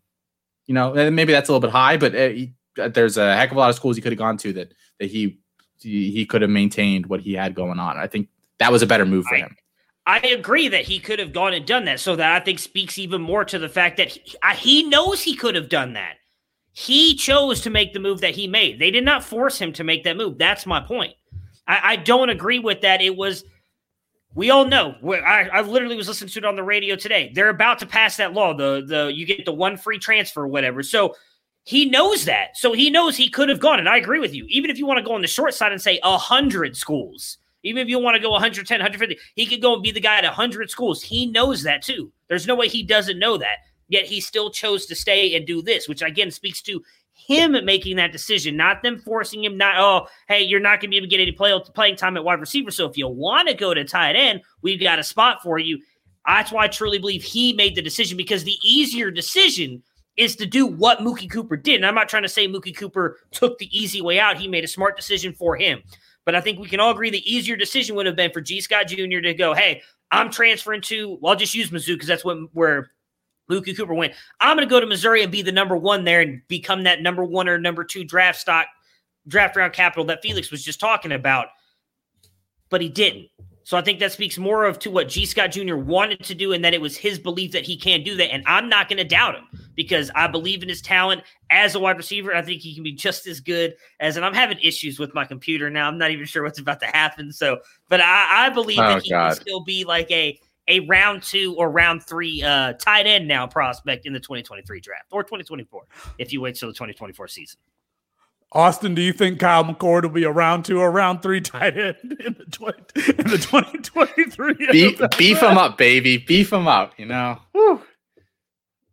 You know, maybe that's a little bit high, but he, uh, there's a heck of a lot of schools he could have gone to that that he he could have maintained what he had going on. I think that was a better move for him. I agree that he could have gone and done that. So that I think speaks even more to the fact that he, he knows he could have done that. He chose to make the move that he made. They did not force him to make that move. That's my point. I, I don't agree with that. It was, we all know. I, I literally was listening to it on the radio today. They're about to pass that law. The the you get the one free transfer, whatever. So he knows that. So he knows he could have gone. And I agree with you. Even if you want to go on the short side and say a hundred schools, even if you want to go 110, 150, he could go and be the guy at 100 schools. He knows that too. There's no way he doesn't know that. Yet he still chose to stay and do this, which again speaks to him making that decision, not them forcing him. Not oh, hey, you're not going to be able to get any play, playing time at wide receiver. So if you want to go to tight end, we've got a spot for you. That's why I truly believe he made the decision because the easier decision is to do what Mookie Cooper did. And I'm not trying to say Mookie Cooper took the easy way out. He made a smart decision for him. But I think we can all agree the easier decision would have been for Gee Scott Jr. to go, hey, I'm transferring to, well, I'll just use Mizzou because that's what where Mookie Cooper went. I'm going to go to Missouri and be the number one there and become that number one or number two draft stock, draft round capital that Felix was just talking about. But he didn't. So I think that speaks more of to what Gee Scott Jr. wanted to do and that it was his belief that he can do that. And I'm not going to doubt him because I believe in his talent as a wide receiver. I think he can be just as good as, and I'm having issues with my computer now. I'm not even sure what's about to happen. So, but I, I believe oh, that he God. can still be like a, a round two or round three uh, tight end now prospect in the 2023 draft or 2024 if you wait till the 2024 season. Austin, do you think Kyle McCord will be a round two or round three tight end in the 20, in the 2023? Beef, beef him up, baby. Beef him up, you know. Whew.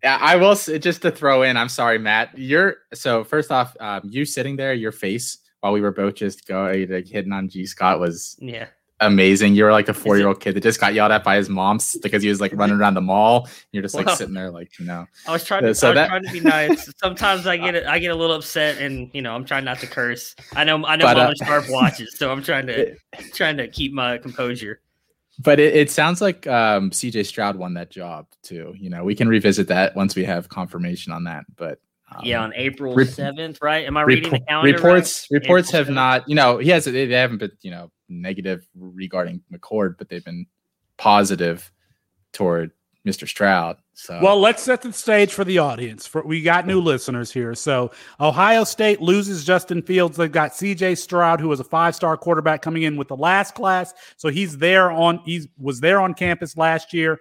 I will just to throw in. I'm sorry, Matt. You're so first off, um, you sitting there, your face while we were both just going like hitting on Gee Scott was yeah amazing. You were like a four year old kid that just got yelled at by his mom because he was like running around the mall. And You're just like well, sitting there, like you know. I was trying to, so I was that, trying to be nice. Sometimes I get it. I get a little upset, and you know, I'm trying not to curse. I know, I know, but, Mama uh, Sharp watches, so I'm trying to trying to keep my composure. But it, it sounds like um, CJ Stroud won that job too. You know, we can revisit that once we have confirmation on that. But um, yeah, on April seventh, right? Am I reading the calendar? Reports right? reports April have 7th? not. You know, he has. They haven't been. You know, negative regarding McCord, but they've been positive toward Mr. Stroud. So well, let's set the stage for the audience. For we got new listeners here. So Ohio State loses Justin Fields. They've got C.J. Stroud, who was a five-star quarterback coming in with the last class. So he's there on. He was there on campus last year.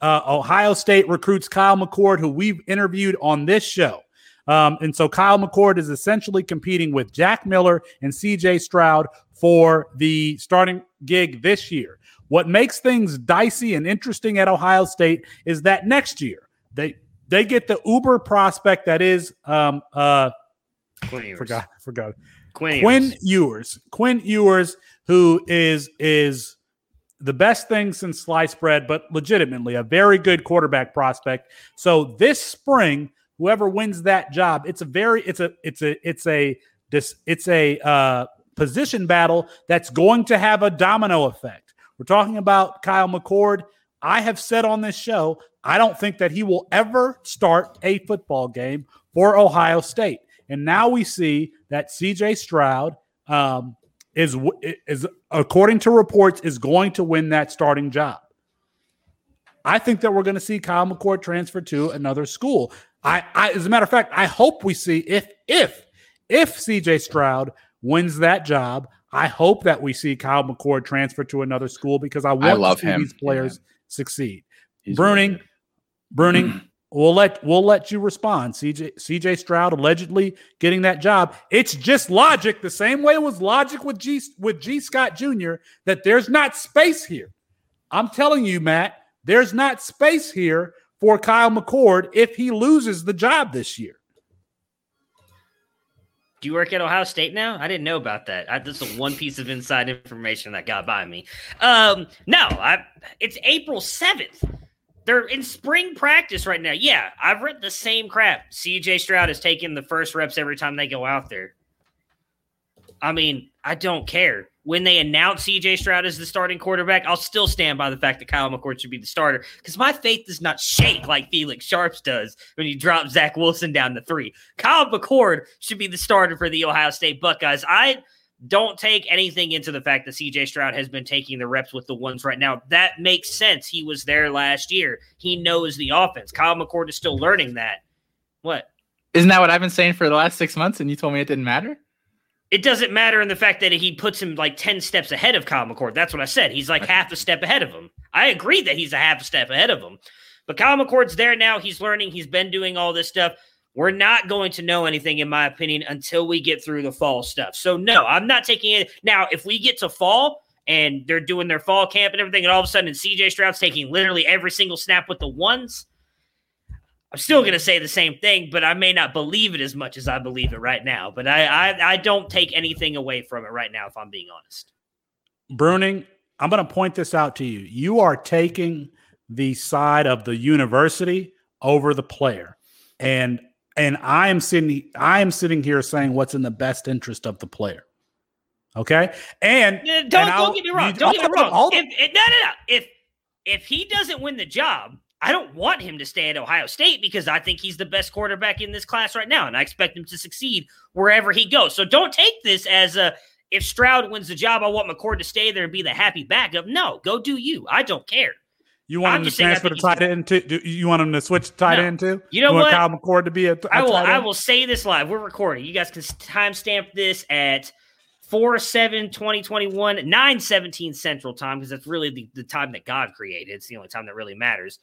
Uh, Ohio State recruits Kyle McCord, who we've interviewed on this show. Um, and so Kyle McCord is essentially competing with Jack Miller and CJ Stroud for the starting gig this year. What makes things dicey and interesting at Ohio State is that next year they they get the Uber prospect that is um uh Quinn forgot forgot Quinn, Quinn Ewers. Quinn Ewers, who is is the best thing since sliced bread, but legitimately a very good quarterback prospect. So this spring, whoever wins that job, it's a very it's a it's a it's a this it's a uh, position battle that's going to have a domino effect. We're talking about Kyle McCord. I have said on this show, I don't think that he will ever start a football game for Ohio State. And now we see that CJ Stroud um, is is according to reports is going to win that starting job. I think that we're going to see Kyle McCord transfer to another school. I, I, as a matter of fact, I hope we see if if if CJ Stroud wins that job. I hope that we see Kyle McCord transfer to another school because I want I love to see him. these players yeah. succeed. He's Bruning, really Bruning, we'll let we'll let you respond. CJ CJ Stroud allegedly getting that job. It's just logic, the same way it was logic with G with Gee Scott Jr. that there's not space here. I'm telling you, Matt, there's not space here for Kyle McCord if he loses the job this year. Do you work at Ohio State now? I didn't know about that. I, this is one piece of inside information that got by me. Um, no, I, it's April 7th. They're in spring practice right now. Yeah, I've read the same crap. CJ Stroud is taking the first reps every time they go out there. I mean, I don't care when they announce CJ Stroud as the starting quarterback, I'll still stand by the fact that Kyle McCord should be the starter because my faith does not shake like Felix Sharps does when you drop Zach Wilson down to three. Kyle McCord should be the starter for the Ohio State Buckeyes. I don't take anything into the fact that CJ Stroud has been taking the reps with the ones right now. That makes sense. He was there last year. He knows the offense. Kyle McCord is still learning that. What? Isn't that what I've been saying for the last six months? And you told me it didn't matter? It doesn't matter in the fact that he puts him like 10 steps ahead of Kyle McCord. That's what I said. He's like half a step ahead of him. I agree that he's a half a step ahead of him. But Kyle McCord's there now. He's learning. He's been doing all this stuff. We're not going to know anything, in my opinion, until we get through the fall stuff. So, no, I'm not taking it. Now, if we get to fall and they're doing their fall camp and everything, and all of a sudden CJ Stroud's taking literally every single snap with the ones. I'm still going to say the same thing, but I may not believe it as much as I believe it right now. But I, I, I don't take anything away from it right now, if I'm being honest. Bruning, I'm going to point this out to you. You are taking the side of the university over the player, and and I am sitting I am sitting here saying what's in the best interest of the player. Okay, and uh, don't, and don't get me wrong. Don't get me wrong. If, if, no, no, no. If if he doesn't win the job, I don't want him to stay at Ohio State because I think he's the best quarterback in this class right now, and I expect him to succeed wherever he goes. So don't take this as a if Stroud wins the job, I want McCord to stay there and be the happy backup. No, go do you. I don't care. You want I'm him to just saying I transfer to tight end too? Do you want him to switch tight No. end too? You know want what? Kyle McCord to be a, a I will. I will say this live. We're recording. You guys can timestamp this at 4 7 2021, 9 17 Central Time, because that's really the, the time that God created. It's the only time that really matters.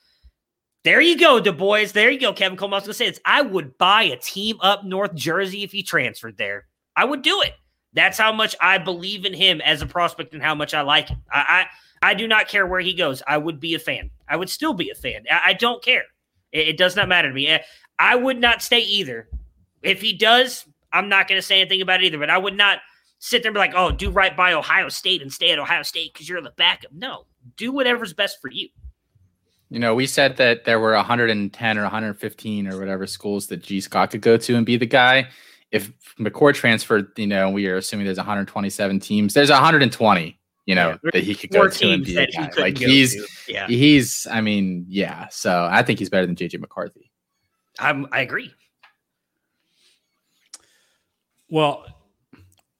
There you go, Du Bois. There you go, Kevin Coleman. I was going to say this. I would buy a team up North Jersey if he transferred there. I would do it. That's how much I believe in him as a prospect and how much I like him. I I, I do not care where he goes. I would be a fan. I would still be a fan. I, I don't care. It, it does not matter to me. Eh, I would not stay either. If he does, I'm not going to say anything about it either. But I would not sit there and be like, "Oh, do right by Ohio State and stay at Ohio State because you're the backup." No, do whatever's best for you. You know, we said that there were 110 or 115 or whatever schools that Gee Scott could go to and be the guy. If McCord transferred, you know, we are assuming there's 127 teams. There's 120, you know, Yeah, that he could go to and be the that he Like he's to. yeah, he's. I mean, yeah. So I think he's better than JJ McCarthy. I'm, I agree. Well,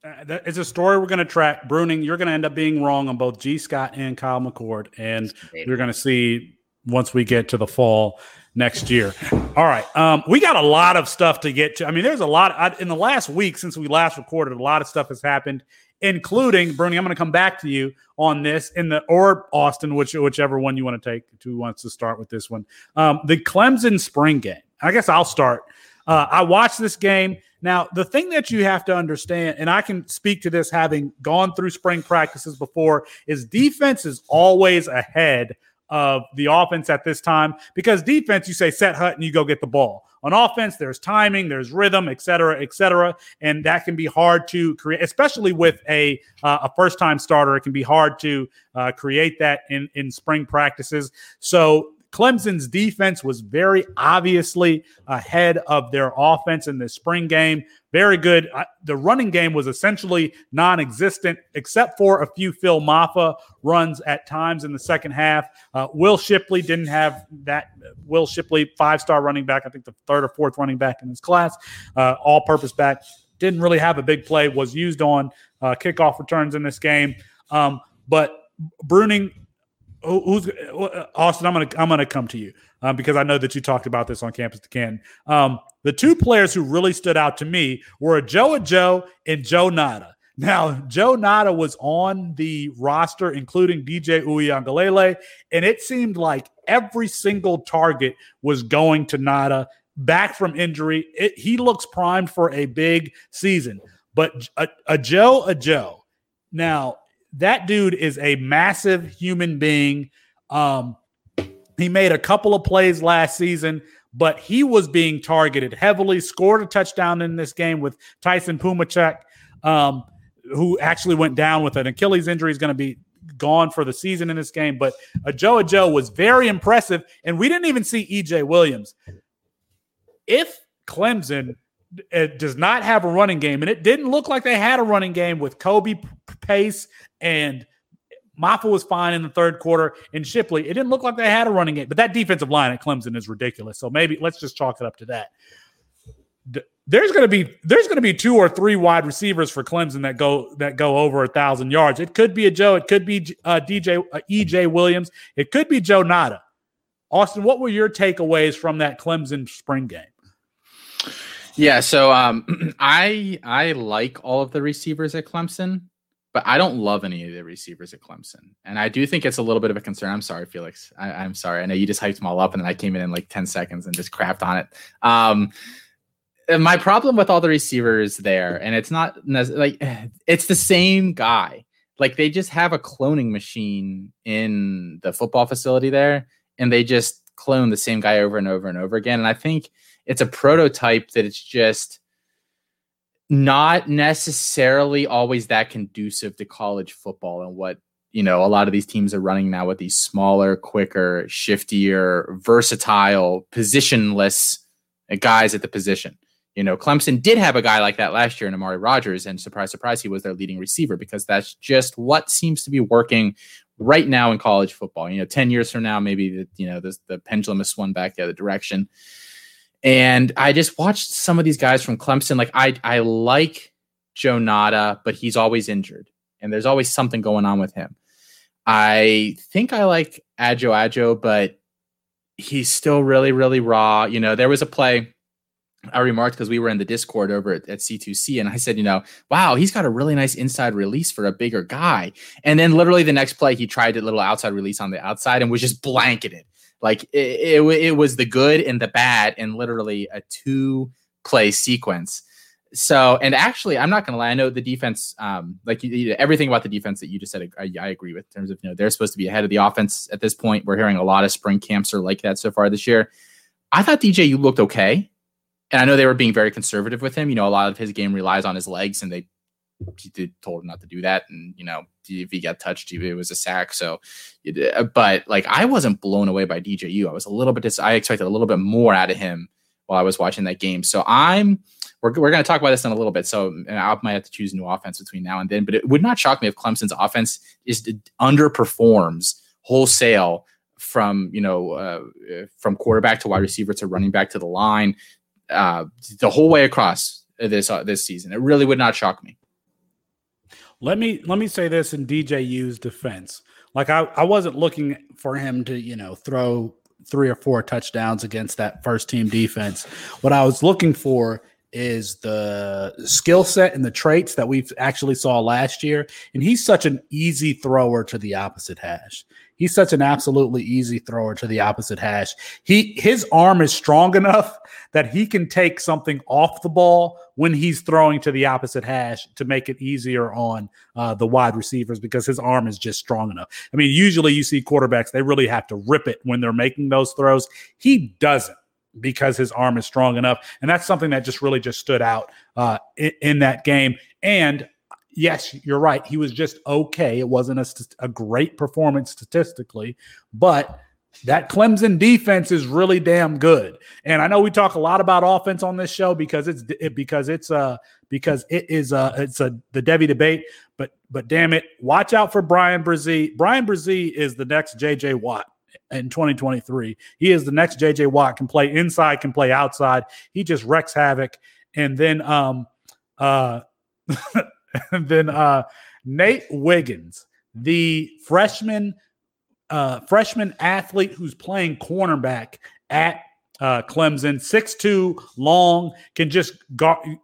uh, it's a story we're going to track. Bruning, you're going to end up being wrong on both Gee Scott and Kyle McCord, and you're going to see once we get to the fall next year. All right, um, we got a lot of stuff to get to. I mean, there's a lot I, in the last week since we last recorded. A lot of stuff has happened, including Bruning. I'm going to come back to you on this in the or Austin, which whichever one you want to take. Who wants to start with this one? Um, the Clemson spring game. I guess I'll start. Uh, I watched this game. Now, the thing that you have to understand, and I can speak to this having gone through spring practices before, is defense is always ahead of the offense at this time because defense, you say set hut and you go get the ball. On offense, there's timing, there's rhythm, et cetera, et cetera, and that can be hard to create, especially with a uh, a first time starter. It can be hard to uh, create that in in spring practices. So Clemson's defense was very obviously ahead of their offense in the spring game. Very good. The running game was essentially non existent, except for a few Phil Mafah runs at times in the second half. Uh, Will Shipley didn't have that. Will Shipley, five star running back, I think the third or fourth running back in his class, uh, all purpose back, didn't really have a big play, was used on uh, kickoff returns in this game. Um, but Bruning who- who's uh, Austin? I'm gonna I'm gonna come to you um, because I know that you talked about this on campus to. Um, the two players who really stood out to me were Joe Joe and Joe Ngata. Now, Joe Ngata was on the roster, including DJ Uiagalelei, and it seemed like every single target was going to Ngata back from injury. It, he looks primed for a big season. But a, a Joe, a Joe. Now, that dude is a massive human being. Um, he made a couple of plays last season, but he was being targeted heavily. Scored a touchdown in this game with Taisun Phommachanh, um, who actually went down with an Achilles injury. He's going to be gone for the season in this game. But Joe Joe was very impressive, and we didn't even see EJ Williams. If Clemson uh, does not have a running game, and it didn't look like they had a running game with Kobe Pace and Mafah was fine in the third quarter, and Shipley. It didn't look like they had a running game, but that defensive line at Clemson is ridiculous. So maybe let's just chalk it up to that. There's going to be there's going to be two or three wide receivers for Clemson that go that go over a thousand yards. It could be Ajou. It could be uh, DJ uh, EJ Williams. It could be Joe Ngata. Austin, what were your takeaways from that Clemson spring game? Yeah, so um, I I like all of the receivers at Clemson, but I don't love any of the receivers at Clemson, and I do think it's a little bit of a concern. I'm sorry, Felix. I, I'm sorry. I know you just hyped them all up, and then I came in in like 10 seconds and just crapped on it. Um, my problem with all the receivers there, and it's not like it's the same guy. like they just have a cloning machine in the football facility there, and they just clone the same guy over and over and over again. And I think it's a prototype that it's just not necessarily always that conducive to college football and what you know a lot of these teams are running now with these smaller quicker shiftier versatile positionless uh, guys at the position. You know clemson did have a guy like that last year in amari rodgers and surprise surprise he was their leading receiver because that's just what seems to be working right now in college football. You know 10 years from now maybe the, you know the pendulum has swung back the other direction and I just watched some of these guys from Clemson. Like I I like Joe Ngata, but he's always injured. And there's always something going on with him. I think I like Ajou Ajou, but he's still really, really raw. You know, there was a play I remarked because we were in the Discord over at, at, C2C, and I said, you know, wow, he's got a really nice inside release for a bigger guy. And then literally the next play, he tried a little outside release on the outside and was just blanketed. Like it, it, it was the good and the bad in literally a two play sequence. So, and actually, I'm not going to lie. I know the defense, um, like you, everything about the defense that you just said, I, I, agree with. In terms of you know they're supposed to be ahead of the offense at this point. We're hearing a lot of spring camps are like that so far this year. I thought DJ, you looked okay, and I know they were being very conservative with him. You know, a lot of his game relies on his legs, and they did told him not to do that. And you know, if he got touched, it was a sack. So, uh, but like I wasn't blown away by DJU. I was a little bit. Dis- I expected a little bit more out of him while I was watching that game. So I'm. We're, we're going to talk about this in a little bit. So I might have to choose new offense between now and then. But it would not shock me if Clemson's offense is underperforms wholesale from you know uh, from quarterback to wide receiver to running back to the line uh, the whole way across this uh, this season. It really would not shock me. Let me let me say this in DJU's defense. Like I, I wasn't looking for him to, you know, throw three or four touchdowns against that first team defense. What I was looking for is the skill set and the traits that we actually saw last year. And he's such an easy thrower to the opposite hash. He's such an absolutely easy thrower to the opposite hash. He his arm is strong enough that he can take something off the ball when he's throwing to the opposite hash to make it easier on uh, the wide receivers because his arm is just strong enough. I mean, usually you see quarterbacks they really have to rip it when they're making those throws. He doesn't because his arm is strong enough, and that's something that just really just stood out uh, in, in that game. And yes, you're right. He was just okay. It wasn't a, a great performance statistically, but that Clemson defense is really damn good. And I know we talk a lot about offense on this show because it's it, because it's uh because it is uh it's a the Devy debate. But but damn it, watch out for Bryan Bresee. Bryan Bresee is the next JJ Watt in 2023. He is the next JJ Watt. Can play inside, can play outside. He just wrecks havoc. And then um uh and then uh, Nate Wiggins, the freshman uh, freshman athlete who's playing cornerback at uh, Clemson, six two long, can just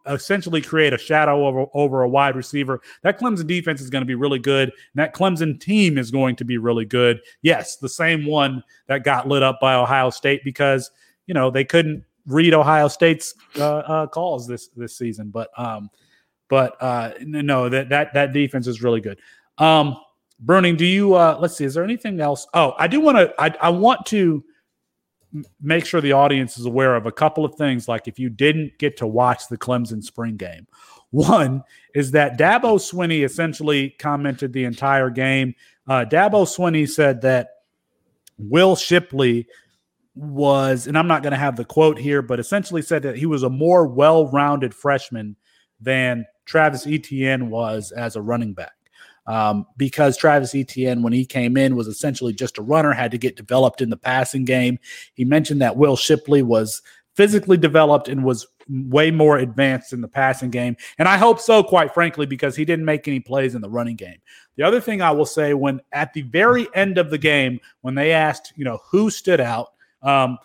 essentially create a shadow over, over a wide receiver. That Clemson defense is going to be really good. That Clemson team is going to be really good. Yes, the same one that got lit up by Ohio State because, you know, they couldn't read Ohio State's uh, uh, calls this this season. But um, but uh, no, that that that defense is really good. Um, Bruning, do you? Uh, let's see. Is there anything else? Oh, I do want to. I, I want to make sure the audience is aware of a couple of things. Like if you didn't get to watch the Clemson spring game, one is that Dabo Swinney essentially commented the entire game. Uh, Dabo Swinney said that Will Shipley was, and I'm not going to have the quote here, but essentially said that he was a more well-rounded freshman than Travis Etienne was as a running back. Um, because Travis Etienne, when he came in, was essentially just a runner, had to get developed in the passing game. He mentioned that Will Shipley was physically developed and was way more advanced in the passing game. And I hope so, quite frankly, because he didn't make any plays in the running game. The other thing I will say, when at the very end of the game, when they asked, you know, who stood out, um,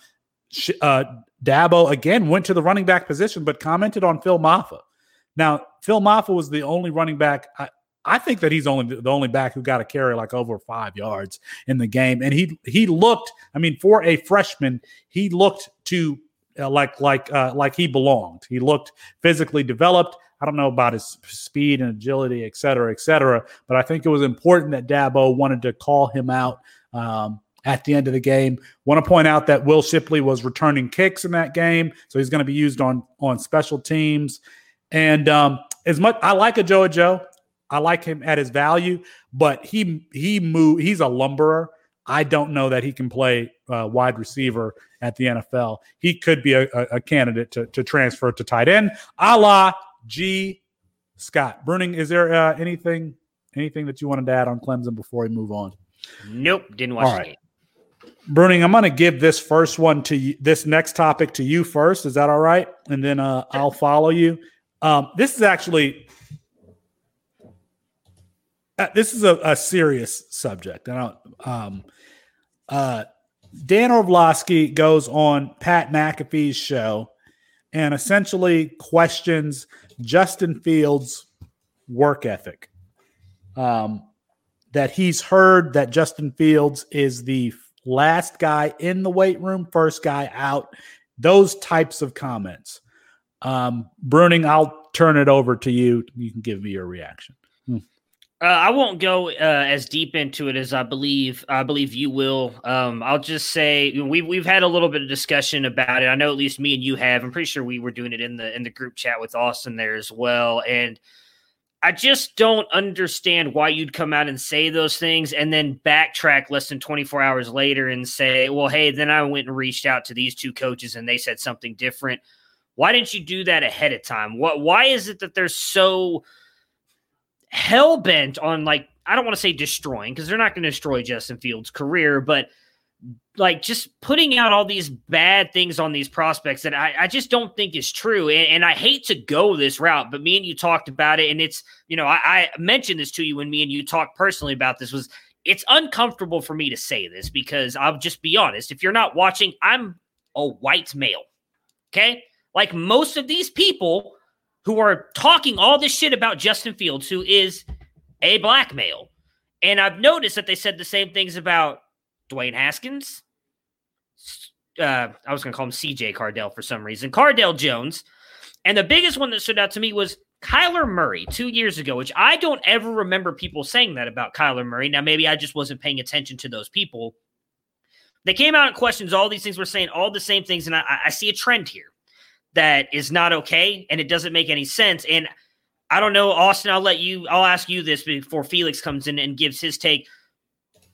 uh, Dabo again went to the running back position, but commented on Phil Mafah. Now, Phil Mafah was the only running back. I, I think that he's only the only back who got a carry like over five yards in the game, and he he looked. I mean, for a freshman, he looked to uh, like like uh, like he belonged. He looked physically developed. I don't know about his speed and agility, et cetera, et cetera. But I think it was important that Dabo wanted to call him out um, at the end of the game. Want to point out that Will Shipley was returning kicks in that game, so he's going to be used on on special teams. And um, as much I like Ajou Ajou, I like him at his value, but he he move he's a lumberer. I don't know that he can play uh, wide receiver at the NFL. He could be a, a, a candidate to, to transfer to tight end, a la Gee Scott. Bruning, is there uh, anything anything that you wanted to add on Clemson before we move on? Nope, didn't watch All game. Bruning, I'm going to give this first one to you, this next topic to you first. Is that all right? And then uh, I'll follow you. Um, this is actually uh, this is a, a serious subject. And um, uh, Dan Orlovsky goes on Pat McAfee's show and essentially questions Justin Fields' work ethic. Um, that he's heard that Justin Fields is the last guy in the weight room, first guy out. Those types of comments. Um, Bruning, I'll turn it over to you. You can give me your reaction. Uh, I won't go uh, as deep into it as I believe I believe you will. Um, I'll just say we've we've had a little bit of discussion about it. I know at least me and you have. I'm pretty sure we were doing it in the in the group chat with Austin there as well. And I just don't understand why you'd come out and say those things and then backtrack less than 24 hours later and say, "Well, hey, then I went and reached out to these two coaches and they said something different." Why didn't you do that ahead of time? What? Why is it that they're so hell bent on like I don't want to say destroying because they're not going to destroy Justin Fields' career, but like just putting out all these bad things on these prospects that I, I just don't think is true. And, and, I hate to go this route, but me and you talked about it, and it's you know I, I mentioned this to you when me and you talked personally about this was it's uncomfortable for me to say this because I'll just be honest. If you're not watching, I'm a white male. Okay. Like most of these people who are talking all this shit about Justin Fields, who is a black male. And I've noticed that they said the same things about Dwayne Haskins. Uh, I was going to call him CJ Cardell for some reason. Cardell Jones. And the biggest one that stood out to me was Kyler Murray two years ago, which I don't ever remember people saying that about Kyler Murray. Now, maybe I just wasn't paying attention to those people. They came out and questions all these things. We're saying all the same things. And I, I see a trend here that is not okay and it doesn't make any sense. And I don't know, Austin, I'll let you, I'll ask you this before Felix comes in and gives his take.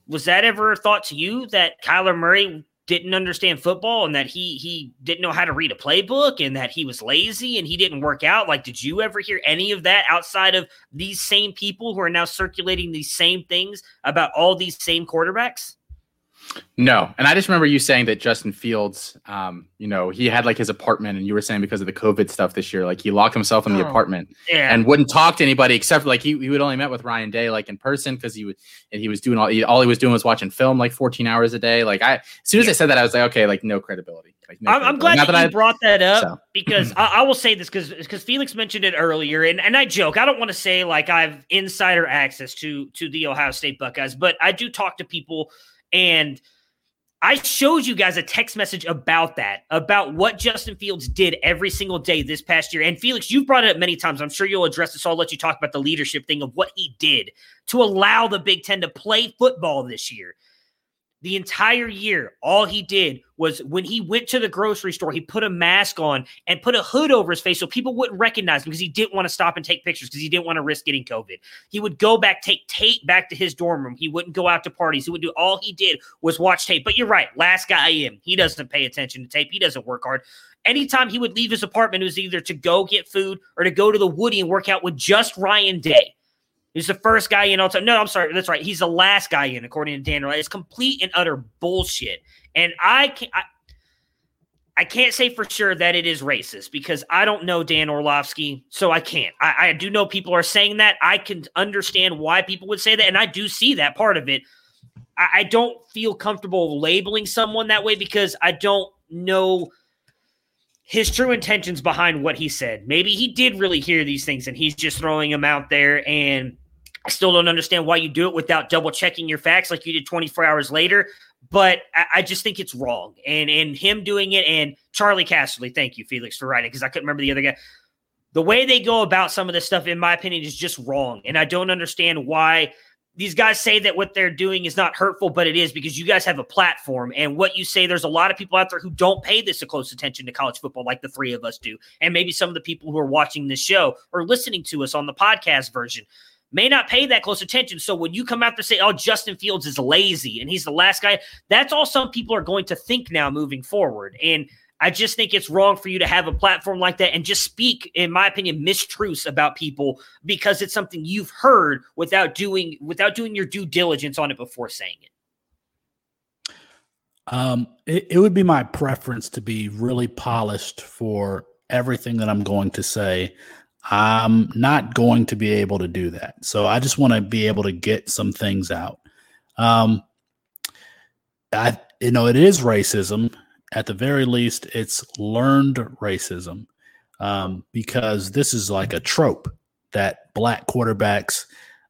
Was that ever a thought to you that Kyler Murray didn't understand football and that he he didn't know how to read a playbook and that he was lazy and he didn't work out? Like, did you ever hear any of that outside of these same people who are now circulating these same things about all these same quarterbacks? No, and I just remember you saying that Justin Fields, um, you know, he had like his apartment, and you were saying because of the COVID stuff this year, like he locked himself in the Oh. apartment Yeah. and wouldn't talk to anybody except like he, he would only met with Ryan Day like in person because he would and he was doing all he, all he was doing was watching film like 14 hours a day. Like I, as soon as I said that, I was like, okay, like no credibility. Like, no I'm, I'm credibility. glad Not that, you I- brought that up so. because I, I will say this because because Felix mentioned it earlier, and, and I joke. I don't want to say like I've insider access to to the Ohio State Buckeyes, but I do talk to people, and I showed you guys a text message about that, about what Justin Fields did every single day this past year. And Felix, you've brought it up many times. I'm sure you'll address this. So I'll let you talk about the leadership thing of what he did to allow the Big Ten to play football this year. The entire year, all he did was when he went to the grocery store, he put a mask on and put a hood over his face so people wouldn't recognize him because he didn't want to stop and take pictures because he didn't want to risk getting COVID. He would go back, take tape back to his dorm room. He wouldn't go out to parties. He would do all he did was watch tape. But you're right, last guy in. He doesn't pay attention to tape. He doesn't work hard. Anytime he would leave his apartment, it was either to go get food or to go to the Woody and work out with just Ryan Day. He's the first guy in all time. No, I'm sorry. That's right. He's the last guy in, according to Daniel. It's complete and utter bullshit. And I can't. I, I can't say for sure that it is racist because I don't know Dan Orlovsky, so I can't. I, I do know people are saying that. I can understand why people would say that, and I do see that part of it. I, I don't feel comfortable labeling someone that way because I don't know his true intentions behind what he said. Maybe he did really hear these things and he's just throwing them out there. And I still don't understand why you do it without double checking your facts like you did 24 hours later. but I, I, just think it's wrong. And and him doing it and Charley Casserly, thank you, Felix, for writing because I couldn't remember the other guy. The way they go about some of this stuff, in my opinion, is just wrong. And I don't understand why these guys say that what they're doing is not hurtful, but it is because you guys have a platform. And what you say, there's a lot of people out there who don't pay this a close attention to college football like the three of us do. And maybe some of the people who are watching this show or listening to us on the podcast version may not pay that close attention. So when you come out to say, oh, Justin Fields is lazy and he's the last guy, that's all some people are going to think now moving forward. And I just think it's wrong for you to have a platform like that and just speak, in my opinion, mistruths about people because it's something you've heard without doing without doing your due diligence on it before saying it. Um, it, it would be my preference to be really polished for everything that I'm going to say. I'm not going to be able to do that. So I just want to be able to get some things out. Um, I, you know, it is racism. At the very least, it's learned racism um, because this is like a trope that black quarterbacks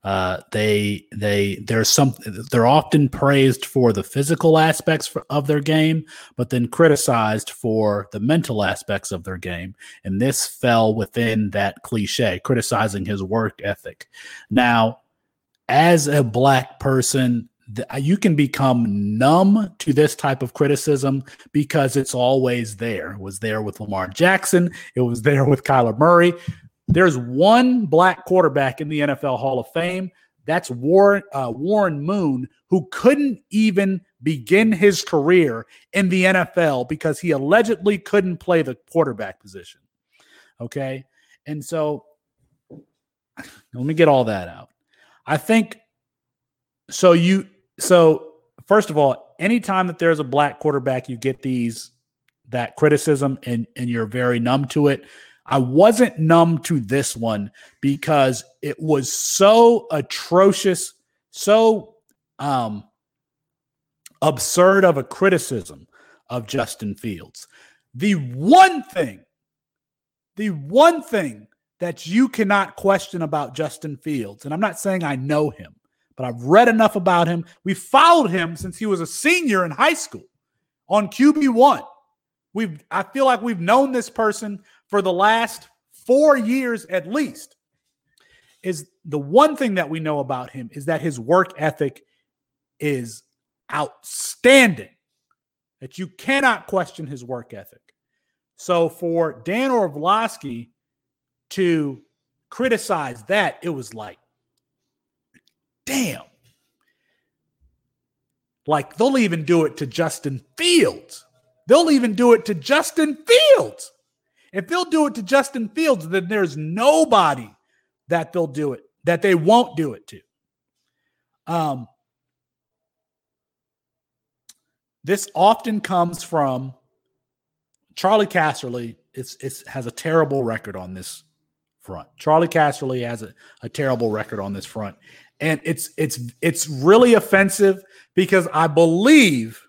uh, they they there's some they're often praised for the physical aspects for, of their game, but then criticized for the mental aspects of their game. And this fell within that cliche, criticizing his work ethic. Now, as a black person, you can become numb to this type of criticism because it's always there. It was there with Lamar Jackson. It was there with Kyler Murray. There's one black quarterback in the NFL Hall of Fame. That's Warren uh, Warren Moon, who couldn't even begin his career in the NFL because he allegedly couldn't play the quarterback position. Okay, and so let me get all that out. I think so. You so first of all, anytime that there's a black quarterback, you get these that criticism and and you're very numb to it. I wasn't numb to this one because it was so atrocious, so um, absurd of a criticism of Justin Fields. The one thing, the one thing that you cannot question about Justin Fields, and I'm not saying I know him, but I've read enough about him. We followed him since he was a senior in high school on QB1. We've I feel like we've known this person for the last four years at least, is the one thing that we know about him is that his work ethic is outstanding, that you cannot question his work ethic. So for Dan Orlovsky to criticize that, it was like, damn. Like they'll even do it to Justin Fields. They'll even do it to Justin Fields. If they'll do it to Justin Fields, then there's nobody that they'll do it, that they won't do it to. Um, this often comes from Charley Casserly. It's, it's has a terrible record on this front. Charley Casserly has a, a terrible record on this front. And it's it's it's really offensive because I believe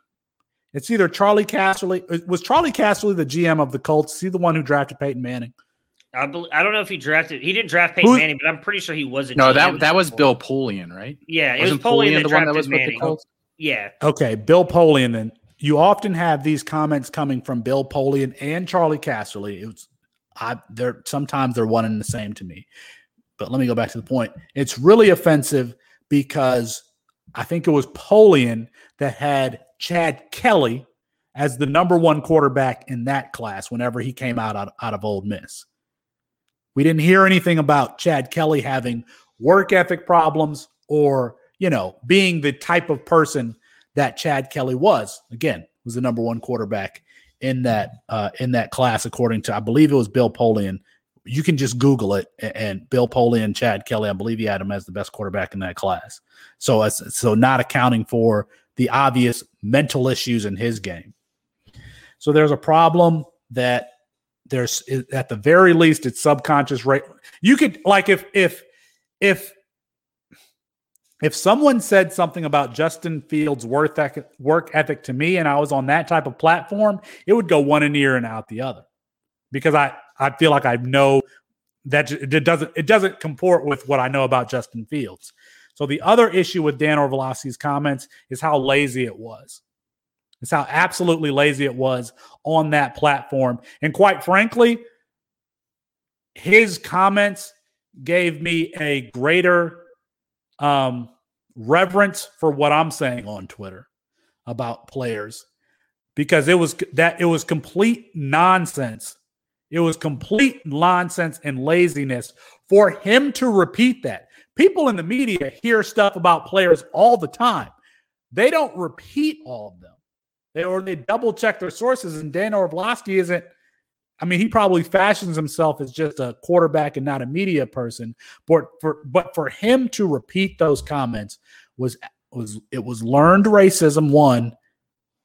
it's either Charley Casserly. Uh, was Charley Casserly the GM of the Colts? Is he the one who drafted Peyton Manning? I, be, I don't know if he drafted. He didn't draft Peyton Who, Manning, but I'm pretty sure he was a no. GM that that was Bill Polian, right? Yeah, it Wasn't was Polian, Polian the one that was Manning. with the Colts. Yeah. Okay, Bill Polian. Then you often have these comments coming from Bill Polian and Charley Casserly. It was, I, they're sometimes they're one and the same to me. But let me go back to the point. It's really offensive because I think it was Polian that had Chad Kelly as the number one quarterback in that class whenever he came out, out, out of Ole Miss. We didn't hear anything about Chad Kelly having work ethic problems or, you know, being the type of person that Chad Kelly was. Again, was the number one quarterback in that uh, in that class, according to I believe it was Bill Polian. You can just Google it, and Bill Polian, Chad Kelly. I believe he had him as the best quarterback in that class. So, so not accounting for the obvious mental issues in his game. So there's a problem that there's at the very least it's subconscious right you could like if if if if someone said something about Justin Fields' work ethic, work ethic to me and I was on that type of platform, it would go one in ear and out the other. Because I I feel like I know that it doesn't it doesn't comport with what I know about Justin Fields. So the other issue with Dan Orlovsky's comments is how lazy it was. It's how absolutely lazy it was on that platform. And quite frankly, his comments gave me a greater um, reverence for what I'm saying on Twitter about players because it was that it was complete nonsense. It was complete nonsense and laziness for him to repeat that. People in the media hear stuff about players all the time. They don't repeat all of them. They, or they double check their sources. And Dan Orlovsky isn't I mean, he probably fashions himself as just a quarterback and not a media person. But for but for him to repeat those comments was was it was learned racism one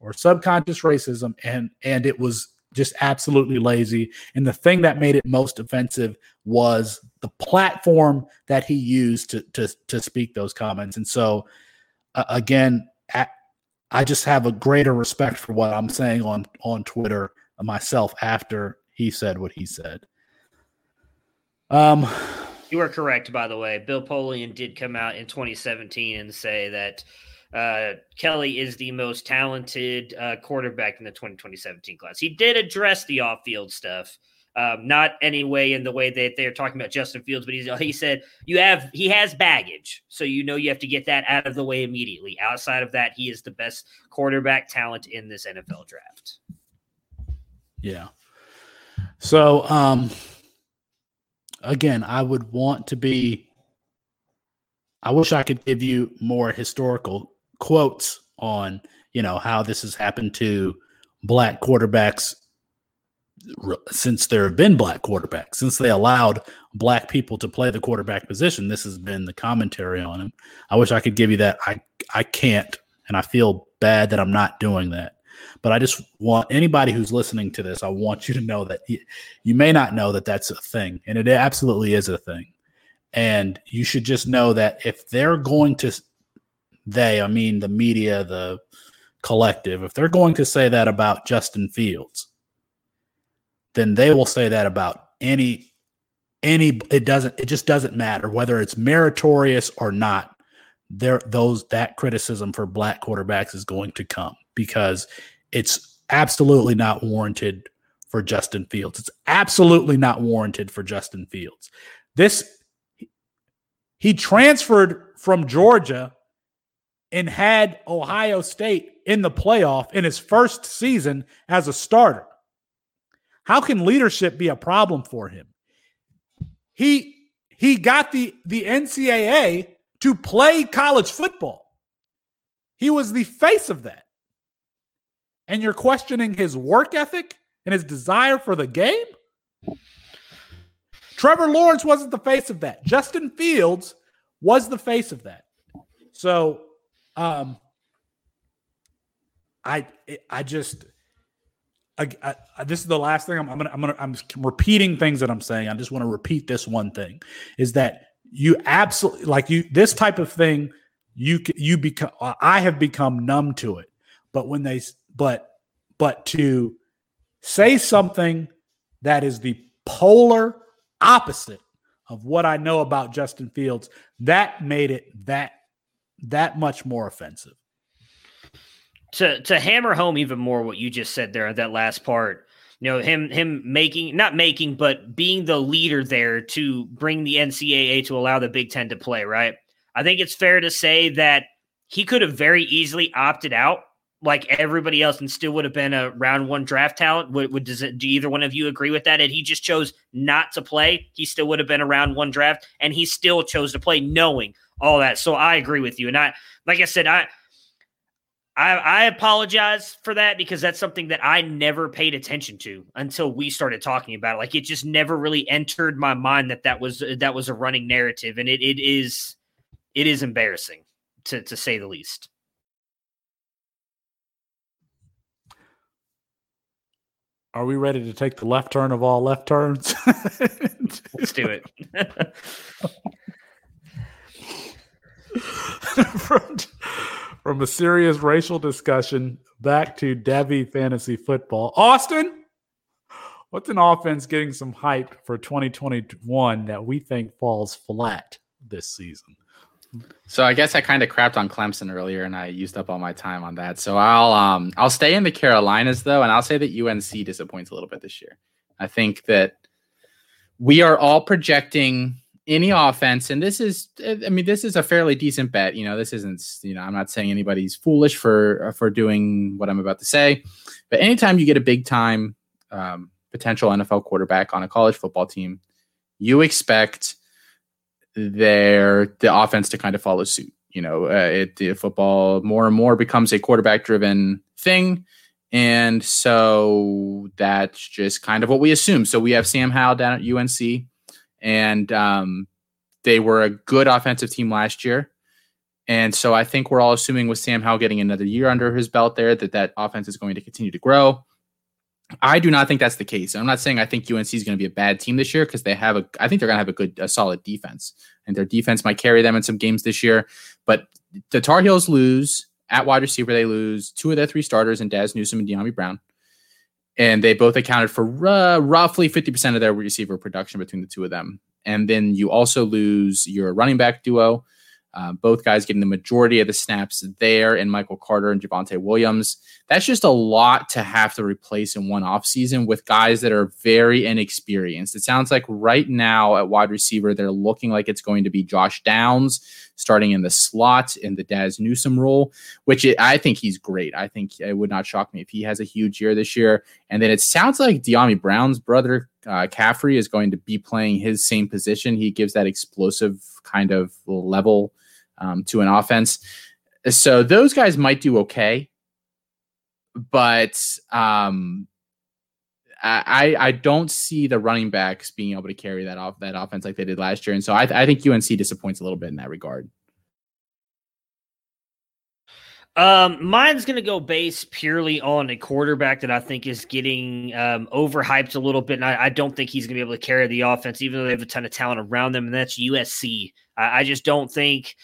or subconscious racism and and it was just absolutely lazy. And the thing that made it most offensive was the platform that he used to to to speak those comments. And so uh, again, at, I just have a greater respect for what I'm saying on on Twitter myself after he said what he said. Um, you are correct, by the way. Bill Polian did come out in 2017 and say that uh, Kelly is the most talented uh, quarterback in the 2017 class. He did address the off-field stuff, um, not anyway in the way that they're talking about Justin Fields, but he said you have he has baggage, so you know you have to get that out of the way immediately. Outside of that, he is the best quarterback talent in this NFL draft. Yeah. So, um, again, I would want to be. I wish I could give you more historical quotes on, you know, how this has happened to black quarterbacks since there have been black quarterbacks, since they allowed black people to play the quarterback position. This has been the commentary on him. I wish I could give you that. I I can't, and I feel bad that I'm not doing that. But I just want anybody who's listening to this, I want you to know that you, you may not know that that's a thing, and it absolutely is a thing. And you should just know that if they're going to, they, I mean, the media, the collective, if they're going to say that about Justin Fields, then they will say that about any any it doesn't it just doesn't matter whether it's meritorious or not there those that criticism for black quarterbacks is going to come because it's absolutely not warranted for Justin Fields. It's absolutely not warranted for Justin Fields. This he transferred from Georgia and had Ohio State in the playoff in his first season as a starter. How can leadership be a problem for him? He he got the the NCAA to play college football. He was the face of that and you're questioning his work ethic and his desire for the game? Trevor Lawrence wasn't the face of that. Justin Fields was the face of that. So, um, I I just I, I, this is the last thing I'm, I'm gonna I'm gonna I'm repeating things that I'm saying. I just want to repeat this one thing: is that you absolutely like you this type of thing you you become I have become numb to it. But when they but but to say something that is the polar opposite of what I know about Justin Fields, that made it that that much more offensive. To to hammer home even more what you just said there, that last part, you know, him him making not making, but being the leader there to bring the NCAA to allow the Big Ten to play, right? I think it's fair to say that he could have very easily opted out like everybody else and still would have been a round one draft talent. Would, would does it, do either one of you agree with that? And he just chose not to play. He still would have been a round one draft, and he still chose to play, knowing all that. So I agree with you. And I, like I said, I. I, I apologize for that because that's something that I never paid attention to until we started talking about it. Like it just never really entered my mind that that was that was a running narrative, and it it is it is embarrassing to to say the least. Are we ready to take the left turn of all left turns? Let's do it. from, from a serious racial discussion back to Devy fantasy football. Austin, what's an offense getting some hype for 2021 that we think falls flat this season? So I guess I kind of crapped on Clemson earlier, and I used up all my time on that. So I'll um I'll stay in the Carolinas though, and I'll say that UNC disappoints a little bit this year. I think that we are all projecting any offense, and this is I mean this is a fairly decent bet. You know, this isn't you know I'm not saying anybody's foolish for for doing what I'm about to say, but anytime you get a big time um, potential NFL quarterback on a college football team, you expect their the offense to kind of follow suit. You know, uh, it the football more and more becomes a quarterback driven thing. And so that's just kind of what we assume. So we have Sam Howell down at UNC, and um, they were a good offensive team last year. And so I think we're all assuming with Sam Howell getting another year under his belt there that that offense is going to continue to grow. I do not think that's the case. I'm not saying I think UNC is going to be a bad team this year because they have a. I think they're going to have a good, a solid defense, and their defense might carry them in some games this year. But the Tar Heels lose at wide receiver. They lose two of their three starters, and Dazz Newsome and Dyami Brown, and they both accounted for uh, roughly 50 percent of their receiver production between the two of them. And then you also lose your running back duo, uh, both guys getting the majority of the snaps there, and Michael Carter and Javonte Williams. That's just a lot to have to replace in one offseason with guys that are very inexperienced. It sounds like right now at wide receiver, they're looking like it's going to be Josh Downs starting in the slot in the Dazz Newsome role, which it, I think he's great. I think it would not shock me if he has a huge year this year. And then it sounds like Dyami Brown's brother, uh, Khafre, is going to be playing his same position. He gives that explosive kind of level um, to an offense. So those guys might do okay, but um, I I don't see the running backs being able to carry that off that offense like they did last year, and so I, I think UNC disappoints a little bit in that regard. Um, mine's going to go based purely on a quarterback that I think is getting um, overhyped a little bit, and I, I don't think he's going to be able to carry the offense, even though they have a ton of talent around them, and that's USC. I, I just don't think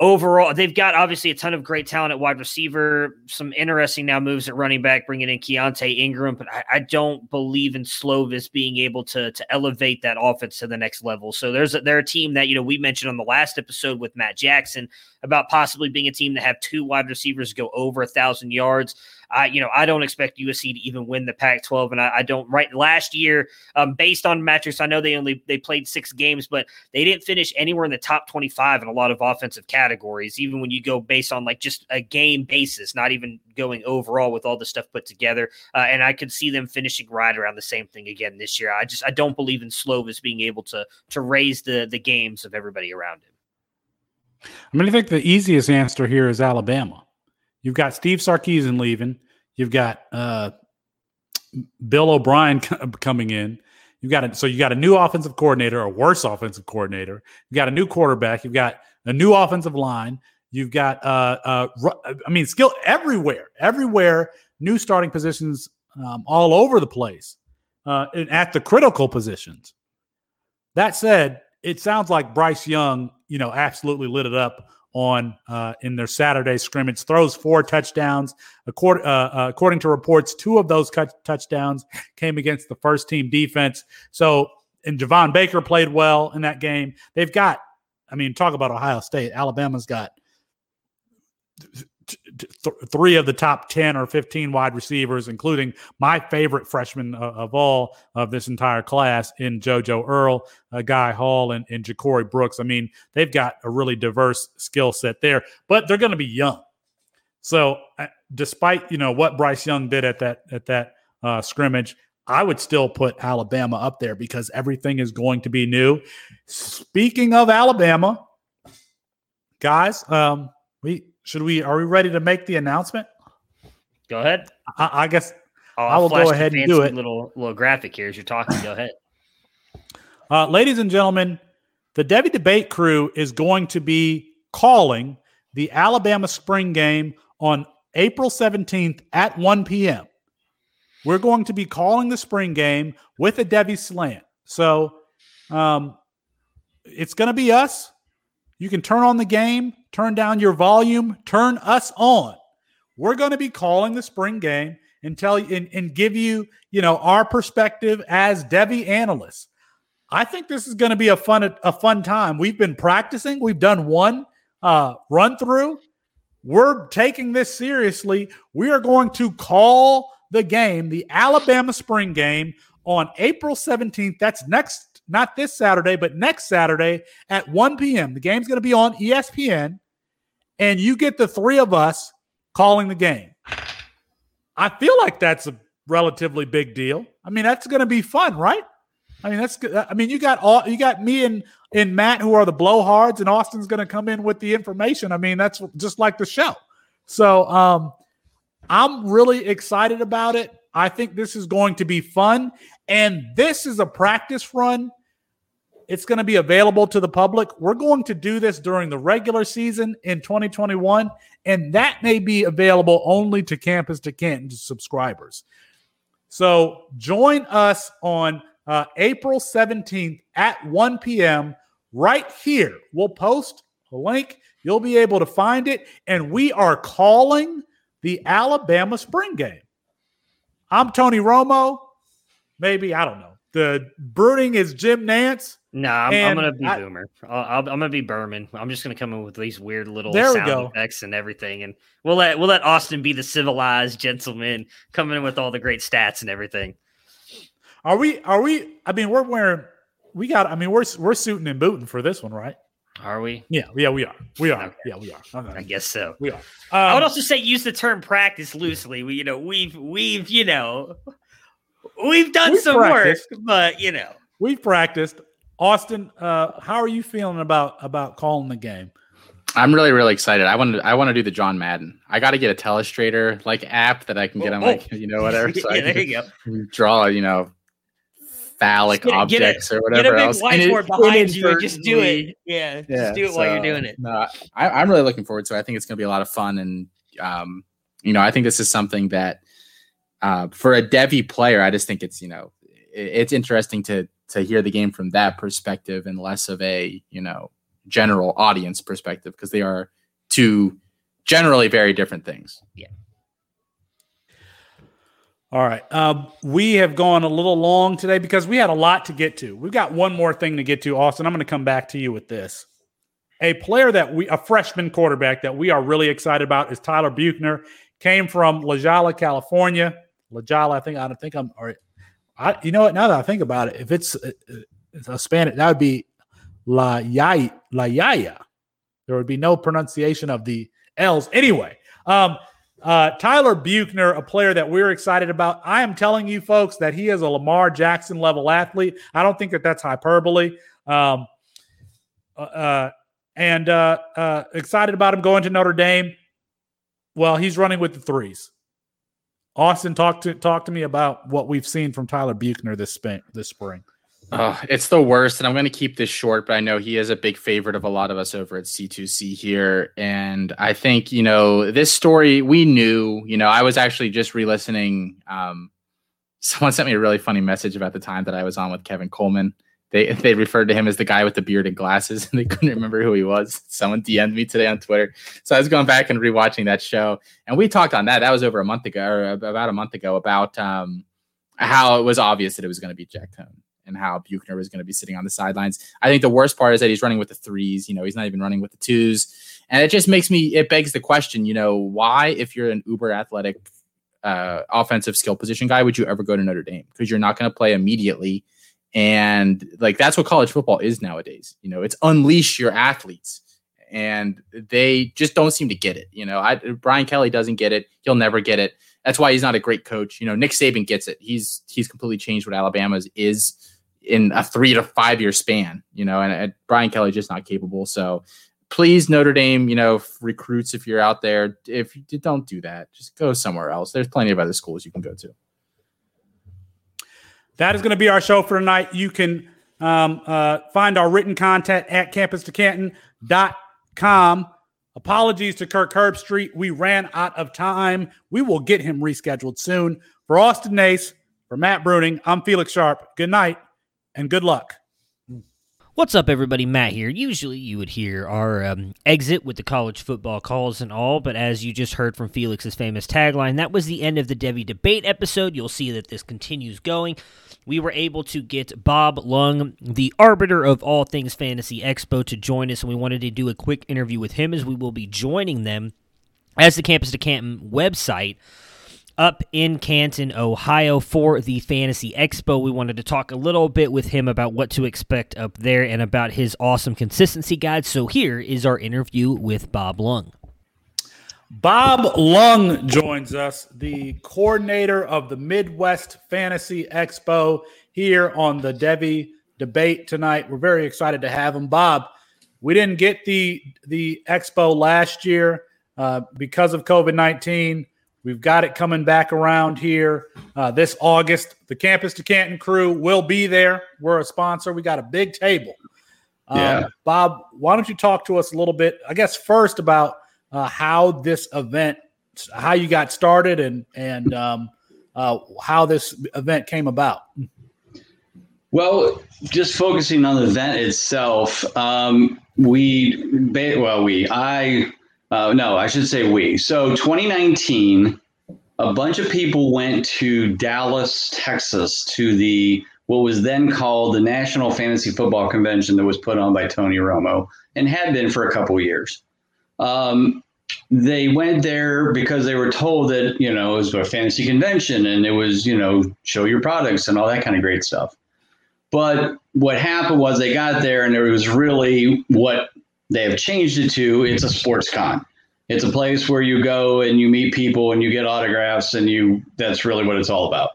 overall, they've got obviously a ton of great talent at wide receiver, some interesting now moves at running back, bringing in Keaontay Ingram, but I, I, don't believe in Slovis being able to to elevate that offense to the next level. So there's a, they're a team that you know we mentioned on the last episode with Matt Jackson about possibly being a team that have two wide receivers go over a thousand yards. I, you know, I don't expect USC to even win the Pac-12, and I, I don't. Right, last year, um, based on metrics, I know they only they played six games, but they didn't finish anywhere in the top twenty-five in a lot of offensive categories. Even when you go based on like just a game basis, not even going overall with all the stuff put together. Uh, and I could see them finishing right around the same thing again this year. I just I don't believe in Slovis being able to to raise the the games of everybody around him. I mean, I think the easiest answer here is Alabama. You've got Steve Sarkisian leaving. You've got uh, Bill O'Brien coming in. You've got a, so you got a new offensive coordinator, a worse offensive coordinator. You've got a new quarterback. You've got a new offensive line. You've got uh, uh, I mean, skill everywhere, everywhere. New starting positions um, all over the place, uh, at the critical positions. That said, it sounds like Bryce Young, you know, absolutely lit it up on uh, in their Saturday scrimmage. Throws four touchdowns. According, uh, uh, according to reports, two of those touchdowns came against the first team defense. So, and Javon Baker played well in that game. They've got, I mean, talk about Ohio State. Alabama's got th- three of the top 10 or 15 wide receivers, including my favorite freshman uh, of all of this entire class in JoJo Earl, uh, Guy Hall, and, and Ja'Corey Brooks. I mean, they've got a really diverse skill set there, but they're going to be young. So, uh, despite you know what Bryce Young did at that at that uh, scrimmage, I would still put Alabama up there because everything is going to be new. Speaking of Alabama, guys, um, we should we? Are we ready to make the announcement? Go ahead. I, I guess I'll I will go ahead and do it. Little little graphic here as you're talking. Go ahead. Uh, ladies and gentlemen, the Devy Debate crew is going to be calling the Alabama spring game on April 17th at 1 p.m. We're going to be calling the spring game with a Devy slant. So um, it's going to be us. You can turn on the game, turn down your volume, turn us on. We're going to be calling the spring game and tell you and, and give you, you know, our perspective as Devy analysts. I think this is going to be a fun a fun time. We've been practicing. We've done one uh, run through. We're taking this seriously. We are going to call the game, the Alabama spring game, on April 17th. That's next, not this Saturday, but next Saturday at 1 p.m. The game's going to be on ESPN, and you get the three of us calling the game. I feel like that's a relatively big deal. I mean, that's going to be fun, right? I mean, that's good. I mean, you got all you got me and and Matt who are the blowhards, and Austin's going to come in with the information. I mean, that's just like the show. So, um, I'm really excited about it. I think this is going to be fun, and this is a practice run. It's going to be available to the public. We're going to do this during the regular season in 2021, and that may be available only to Campus to Canton subscribers. So join us on uh, April 17th at 1 p.m. right here. We'll post a link. You'll be able to find it. And we are calling the Alabama spring game. I'm Tony Romo. Maybe, I don't know. The brooding is Jim Nantz. No, nah, I'm, I'm, gonna be I, Boomer. i am gonna be Berman. I'm just gonna come in with these weird little there sound go. effects and everything, and we'll let we'll let Austin be the civilized gentleman coming in with all the great stats and everything. Are we? Are we? I mean, we're wearing. We got. I mean, we're we're suiting and booting for this one, right? Are we? Yeah, yeah, we are. We are. Okay. Yeah, we are. Okay. I guess so. We are. Um, I would also say use the term practice loosely. We, you know, we've we've you know, we've done we've some practiced. work, but you know, we've practiced. Austin, uh, how are you feeling about about calling the game? I'm really really excited. I want to I want to do the John Madden. I got to get a telestrator like app that I can get oh, on like oh. you know whatever. So yeah, there you go. Draw you know phallic get, objects get a, or whatever get a big else. Whiteboard behind you and just do it. Yeah, yeah just do it so, while you're doing it. No, I, am really looking forward to it. I think it's going to be a lot of fun, and um, you know, I think this is something that uh, for a Devy player, I just think it's you know, it's interesting to to hear the game from that perspective and less of a you know general audience perspective because they are two generally very different things. Yeah. All right. Uh, we have gone a little long today because we had a lot to get to. We've got one more thing to get to, Austin. I'm going to come back to you with this. A player that we, a freshman quarterback that we are really excited about is Tyler Buchner. Came from La Jolla, California. La Jolla, I think I don't think I'm. Or I, you know what? Now that I think about it, if it's, uh, uh, it's a Spanish, that would be La Yaya. La Yaya. There would be no pronunciation of the L's anyway. Um, uh, Tyler Buchner, a player that we're excited about. I am telling you, folks, that he is a Lamar Jackson level athlete. I don't think that that's hyperbole. Um, uh, uh and uh, excited about him going to Notre Dame. Well, he's running with the threes. Austin, talk to talk to me about what we've seen from Tyler Buchner this spring. This spring. Oh, it's the worst, and I'm going to keep this short, but I know he is a big favorite of a lot of us over at C2C here. And I think, you know, this story we knew, you know, I was actually just re listening. Um, someone sent me a really funny message about the time that I was on with Kevin Coleman. They, they referred to him as the guy with the beard and glasses, and they couldn't remember who he was. Someone DM'd me today on Twitter. So I was going back and rewatching that show, and we talked on that. That was over a month ago, or about a month ago, about um, how it was obvious that it was going to be Jack Coan and how Buchner was going to be sitting on the sidelines. I think the worst part is that he's running with the threes. You know, he's not even running with the twos, and it just makes me. It begs the question. You know, why, if you're an uber athletic uh, offensive skill position guy, would you ever go to Notre Dame? Because you're not going to play immediately, and like that's what college football is nowadays. You know, it's unleash your athletes. And they just don't seem to get it. You know, I, Brian Kelly doesn't get it. He'll never get it. That's why he's not a great coach. You know, Nick Saban gets it. He's he's completely changed what Alabama's is in a three to five year span, you know, and, and Brian Kelly just not capable. So please, Notre Dame, you know, recruits, if you're out there, if you don't do that, just go somewhere else. There's plenty of other schools you can go to. That is going to be our show for tonight. You can um, uh, find our written content at Campus2Canton.com. Apologies to Kirk Herbstreit. We ran out of time. We will get him rescheduled soon. For Austin Nace, for Matt Bruning, I'm Felix Sharp. Good night and good luck. What's up, everybody? Matt here. Usually you would hear our um, exit with the college football calls and all, but as you just heard from Felix's famous tagline, that was the end of the Devy debate episode. You'll see that this continues going. We were able to get Bob Lung, the arbiter of all things Fantasy Expo, to join us, and we wanted to do a quick interview with him as we will be joining them as the Campus to Canton website up in Canton, Ohio for the Fantasy Expo. We wanted to talk a little bit with him about what to expect up there and about his awesome consistency guide. So here is our interview with Bob Lung. Bob Lung joins us, the coordinator of the Midwest Fantasy Expo here on the Devy debate tonight. We're very excited to have him. Bob, we didn't get the the expo last year uh, because of COVID 19. We've got it coming back around here uh, this August. The Campus to Canton crew will be there. We're a sponsor. We got a big table. Um, yeah. Bob, why don't you talk to us a little bit? I guess first about uh, how this event, how you got started, and and um, uh, how this event came about. Well, just focusing on the event itself, um, we well we I uh, no, I should say we. So 2019, a bunch of people went to Dallas, Texas, to the what was then called the National Fantasy Football Convention that was put on by Tony Romo and had been for a couple years. Um, they went there because they were told that you know it was a fantasy convention and it was you know show your products and all that kind of great stuff. But what happened was they got there and it was really what they have changed it to it's a sports con. It's a place where you go and you meet people and you get autographs and you that's really what it's all about.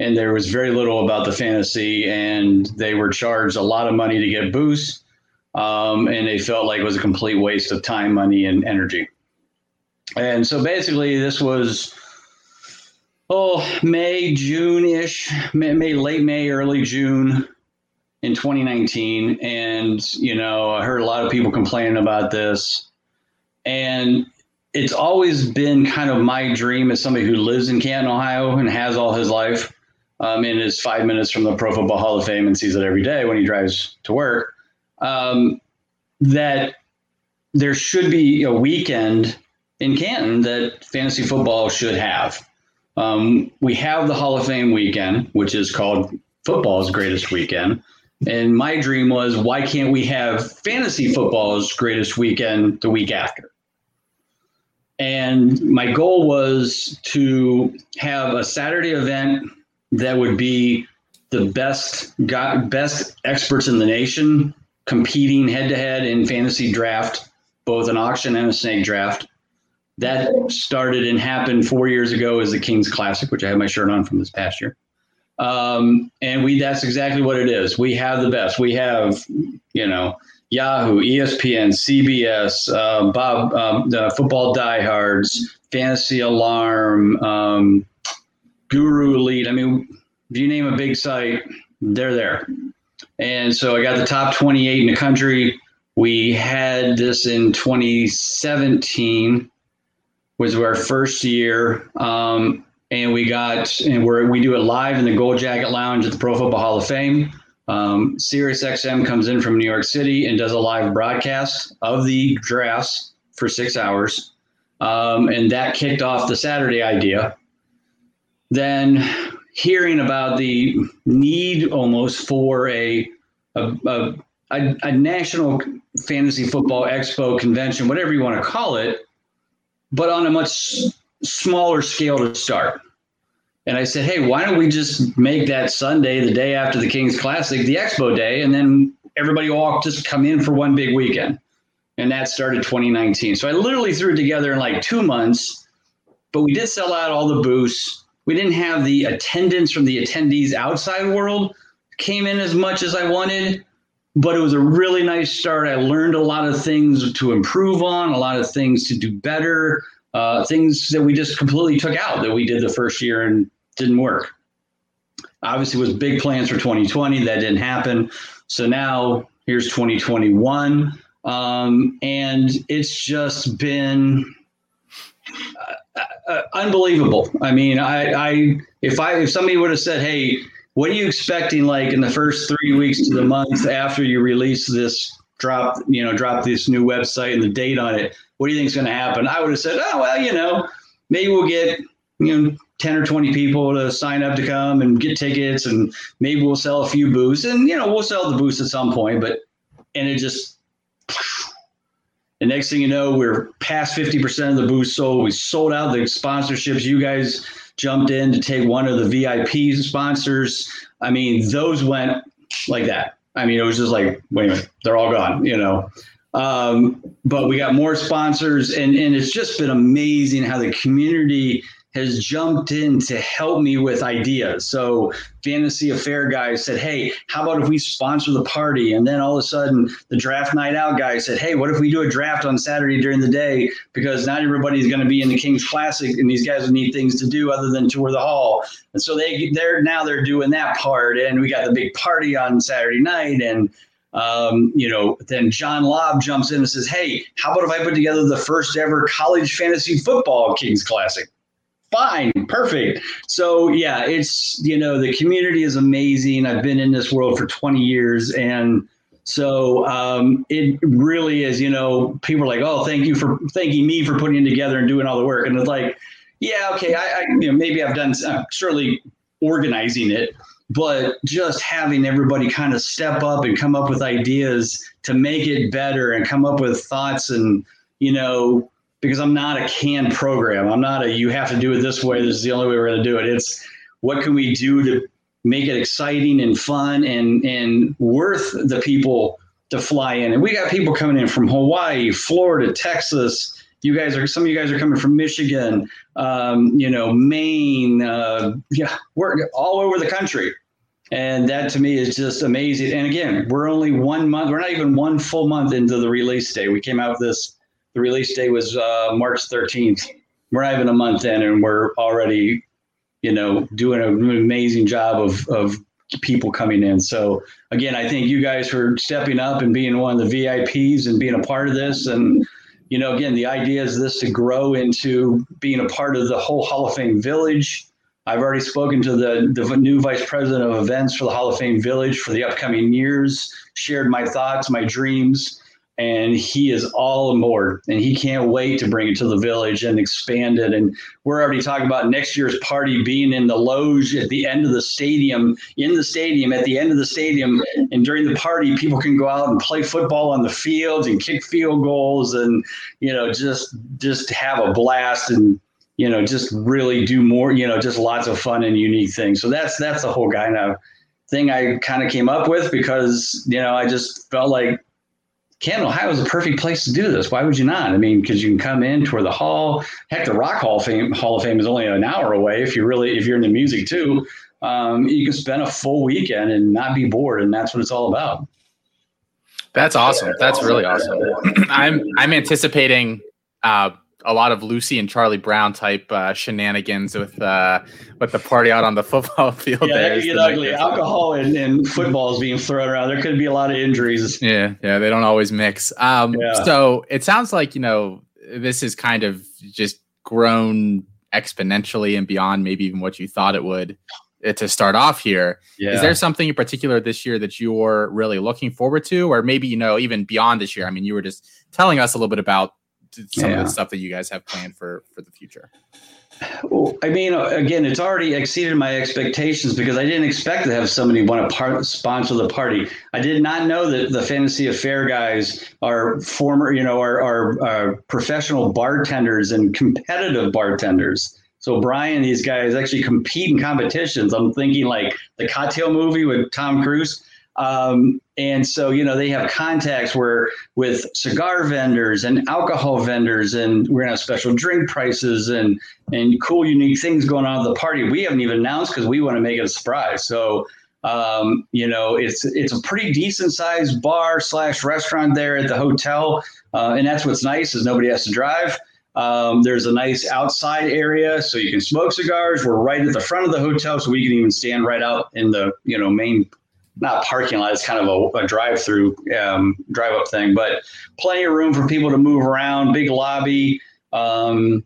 And there was very little about the fantasy and they were charged a lot of money to get boosts. Um, and they felt like it was a complete waste of time, money, and energy. And so basically, this was oh May, June ish, May, May, late May, early June in 2019 and you know i heard a lot of people complaining about this. And it's always been kind of my dream as somebody who lives in canton ohio and has all his life um, and is five minutes from the pro football hall of fame and sees it every day when he drives to work um, that there should be a weekend in canton that fantasy football should have. Um, we have the hall of fame weekend which is called football's greatest weekend and my dream was, why can't we have fantasy football's greatest weekend the week after? And my goal was to have a Saturday event that would be the best got best experts in the nation competing head to head in fantasy draft, both an auction and a snake draft. That started and happened four years ago as the King's Classic, which I have my shirt on from this past year. Um, and we that's exactly what it is. We have the best. We have, you know, Yahoo, ESPN, CBS, uh, Bob, um, the Football Diehards, Fantasy Alarm, um, Guru Elite. I mean, if you name a big site, they're there. And so I got the top 28 in the country. We had this in 2017 was our first year. Um, and we got and we we do it live in the Gold Jacket Lounge at the Pro Football Hall of Fame. Um, Sirius XM comes in from New York City and does a live broadcast of the drafts for six hours, um, and that kicked off the Saturday idea. Then, hearing about the need almost for a a, a, a, a national fantasy football expo convention, whatever you want to call it, but on a much smaller scale to start. And I said, hey, why don't we just make that Sunday, the day after the King's Classic, the Expo Day, and then everybody all just come in for one big weekend. And that started 2019. So I literally threw it together in like two months, but we did sell out all the booths. We didn't have the attendance from the attendees outside world came in as much as I wanted, but it was a really nice start. I learned a lot of things to improve on, a lot of things to do better uh, things that we just completely took out that we did the first year and didn't work. Obviously, was big plans for 2020 that didn't happen. So now here's 2021, um, and it's just been uh, uh, unbelievable. I mean, I, I if I if somebody would have said, "Hey," what are you expecting like in the first three weeks to the month after you release this drop, you know, drop this new website and the date on it? What do you think is going to happen? I would have said, oh, well, you know, maybe we'll get, you know, 10 or 20 people to sign up to come and get tickets and maybe we'll sell a few booths and, you know, we'll sell the booths at some point, but, and it just, the next thing you know, we're past 50% of the booths sold. We sold out the sponsorships. You guys jumped in to take one of the VIP sponsors. I mean, those went like that. I mean, it was just like, wait a minute, they're all gone, you know. Um, but we got more sponsors, and and it's just been amazing how the community has jumped in to help me with ideas. So Fantasy Affair guy said, Hey, how about if we sponsor the party? And then all of a sudden the draft night out guy said, Hey, what if we do a draft on Saturday during the day? Because not everybody's going to be in the King's Classic and these guys need things to do other than tour the hall. And so they they're now they're doing that part. And we got the big party on Saturday night and um, you know, then John Lobb jumps in and says, Hey, how about if I put together the first ever college fantasy football Kings Classic? Fine, perfect. So yeah, it's you know the community is amazing. I've been in this world for 20 years, and so um, it really is. You know, people are like, "Oh, thank you for thanking me for putting it together and doing all the work," and it's like, yeah, okay, I, I you know maybe I've done uh, certainly organizing it, but just having everybody kind of step up and come up with ideas to make it better and come up with thoughts and you know because I'm not a canned program. I'm not a you have to do it this way. This is the only way we're going to do it. It's what can we do to make it exciting and fun and and worth the people to fly in. And we got people coming in from Hawaii, Florida, Texas. You guys are some of you guys are coming from Michigan, um, you know, Maine. Uh, yeah, we're all over the country. And that to me is just amazing. And again, we're only one month, we're not even one full month into the release day. We came out with this the release date was uh, March 13th. We're not even a month in, and we're already, you know, doing an amazing job of of people coming in. So again, I thank you guys for stepping up and being one of the VIPs and being a part of this. And you know, again, the idea is this to grow into being a part of the whole Hall of Fame Village. I've already spoken to the, the new vice president of events for the Hall of Fame Village for the upcoming years, shared my thoughts, my dreams, and he is all aboard and he can't wait to bring it to the village and expand it. And we're already talking about next year's party being in the loge at the end of the stadium in the stadium at the end of the stadium. And during the party people can go out and play football on the fields and kick field goals and you know just just have a blast and you know just really do more you know just lots of fun and unique things. So that's that's the whole kind of thing i kind of came up with because you know i just felt like Canton, Ohio is a perfect place to do this. Why would you not? I mean, because you can come in, tour the hall. Heck, the Rock Hall of Fame, Hall of Fame is only an hour away. If you really, if you're into music too, um, you can spend a full weekend and not be bored, and that's what it's all about. That's awesome. That's really awesome. I'm I'm anticipating uh, a lot of Lucy and Charlie Brown type uh, shenanigans with uh, with the party out on the football field. Yeah, that could get ugly. Alcohol and, and football is being thrown around. There could be a lot of injuries. Yeah, yeah, they don't always mix. Um, yeah. So it sounds like you know this is kind of just grown exponentially and beyond maybe even what you thought it would uh, to start off here. Yeah. Is there something in particular this year that you're really looking forward to, or maybe you know even beyond this year? I mean, you were just telling us a little bit about some yeah. of the stuff that you guys have planned for for the future? Well, I mean, again, it's already exceeded my expectations because I didn't expect to have somebody want to part, sponsor the party. I did not know that the Fantasy Affair guys are former, you know, are, are, are professional bartenders and competitive bartenders. So Brian, these guys actually compete in competitions. I'm thinking like the cocktail movie with Tom Cruise. Um, and so, you know, they have contacts where with cigar vendors and alcohol vendors, and we're gonna have special drink prices and and cool, unique things going on at the party. We haven't even announced because we want to make it a surprise. So, um, you know, it's it's a pretty decent sized bar slash restaurant there at the hotel, uh, and that's what's nice is nobody has to drive. Um, there's a nice outside area so you can smoke cigars. We're right at the front of the hotel, so we can even stand right out in the you know main not parking lot. It's kind of a, a drive-through, um, drive-up thing, but plenty of room for people to move around. Big lobby. Um,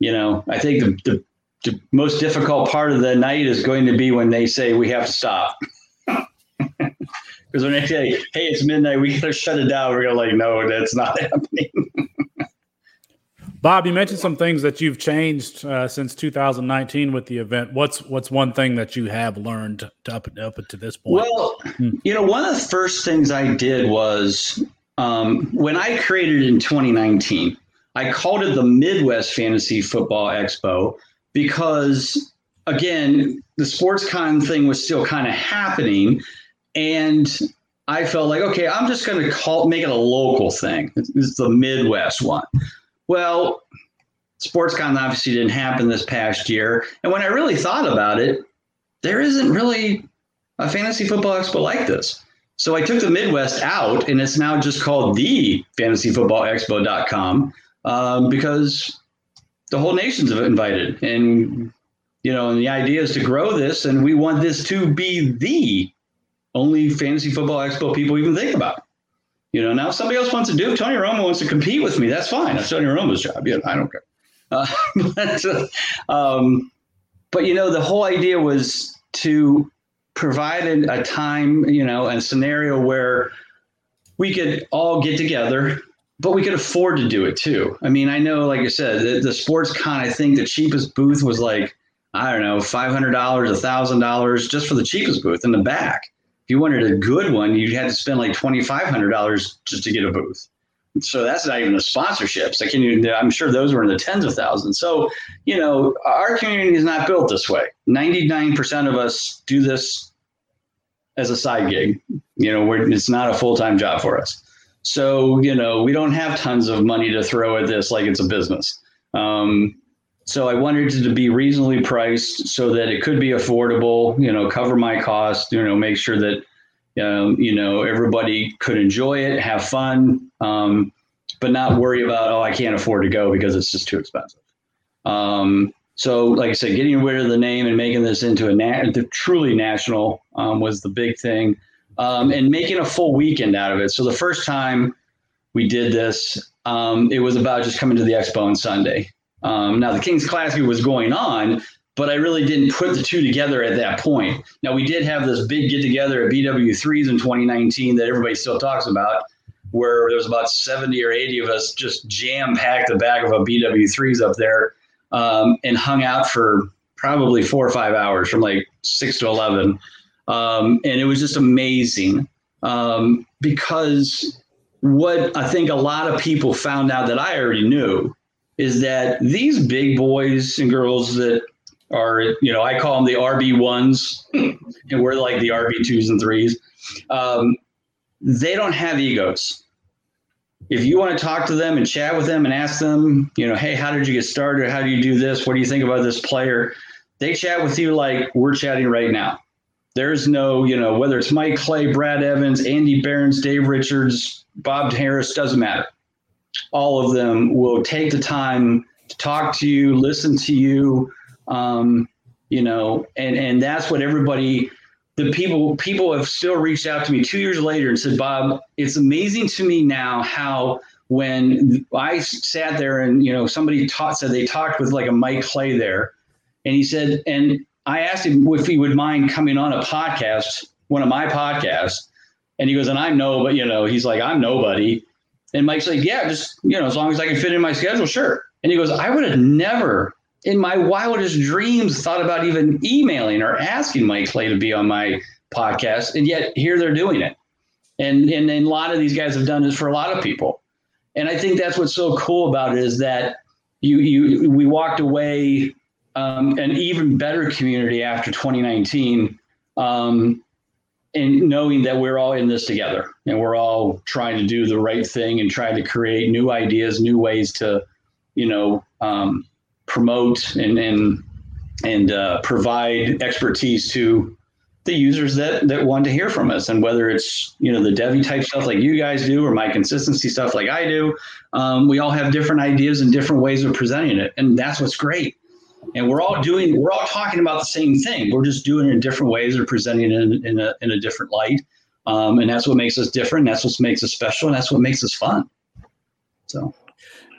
you know, I think the, the the most difficult part of the night is going to be when they say we have to stop. Because when they say, "Hey, it's midnight, we gotta shut it down," we're gonna like, no, that's not happening. Bob, you mentioned some things that you've changed uh, since 2019 with the event. What's what's one thing that you have learned to up up to this point? Well, you know, one of the first things I did was um, when I created in 2019. I called it the Midwest Fantasy Football Expo because, again, the sports con thing was still kind of happening, and I felt like, okay, I'm just going to call make it a local thing. This is the Midwest one. Well, SportsCon obviously didn't happen this past year. And when I really thought about it, there isn't really a fantasy football expo like this. So I took the Midwest out and it's now just called the fantasyfootballexpo.com um, because the whole nation's invited. And, you know, and the idea is to grow this and we want this to be the only fantasy football expo people even think about. You know, now if somebody else wants to do it, Tony Romo wants to compete with me, that's fine. That's Tony Romo's job. Yeah, I don't care. Uh, but, uh, um, but, you know, the whole idea was to provide a, a time, you know, a scenario where we could all get together, but we could afford to do it too. I mean, I know, like I said, the, the sports con, I think the cheapest booth was like, I don't know, $500, $1,000 just for the cheapest booth in the back if you wanted a good one, you had to spend like twenty five hundred dollars just to get a booth. So that's not even the sponsorships. I can I'm sure those were in the tens of thousands. So, you know, our community is not built this way. 99% of us do this as a side gig. You know, it's not a full time job for us. So, you know, we don't have tons of money to throw at this like it's a business. Um, so I wanted it to be reasonably priced so that it could be affordable, you know, cover my costs, you know, make sure that, um, you know, everybody could enjoy it, have fun, um, but not worry about, oh, I can't afford to go because it's just too expensive. Um, so, like I said, getting rid of the name and making this into a na- truly national um, was the big thing, um, and making a full weekend out of it. So the first time we did this, um, it was about just coming to the expo on Sunday. Um, now the King's Classic was going on, but I really didn't put the two together at that point. Now we did have this big get together at BW3s in 2019 that everybody still talks about, where there was about 70 or 80 of us just jam packed the back of a BW3s up there um, and hung out for probably four or five hours from like six to 11. Um, and it was just amazing um, because what I think a lot of people found out that I already knew is that these big boys and girls that are, you know, I call them the RB ones, and we're like the RB twos and threes. Um, they don't have egos. If you want to talk to them and chat with them and ask them, you know, hey, how did you get started? How do you do this? What do you think about this player? They chat with you like we're chatting right now. There's no, you know, whether it's Mike Clay, Brad Evans, Andy Behrens, Dave Richards, Bob Harris, doesn't matter all of them will take the time to talk to you, listen to you, um, you know, and and that's what everybody. The people people have still reached out to me two years later and said, Bob, it's amazing to me now how when I sat there and you know somebody taught said they talked with like a Mike Clay there, and he said, and I asked him if he would mind coming on a podcast, one of my podcasts, and he goes, and I'm no, but you know, he's like, I'm nobody. And Mike's like, yeah, just, you know, as long as I can fit in my schedule, sure. And he goes, I would have never in my wildest dreams thought about even emailing or asking Mike Clay to be on my podcast. And yet here they're doing it. And, and, and a lot of these guys have done this for a lot of people. And I think that's what's so cool about it is that you, you, we walked away um, an even better community after 2019. Um, and knowing that we're all in this together and we're all trying to do the right thing and trying to create new ideas, new ways to, you know, um, promote and and and uh, provide expertise to the users that that want to hear from us. And whether it's you know the Devy type stuff like you guys do or my consistency stuff like I do, um, we all have different ideas and different ways of presenting it, and that's what's great and we're all doing we're all talking about the same thing. We're just doing it in different ways or presenting it in, in, a, in a different light. Um, and that's what makes us different. That's what makes us special. And that's what makes us fun. So.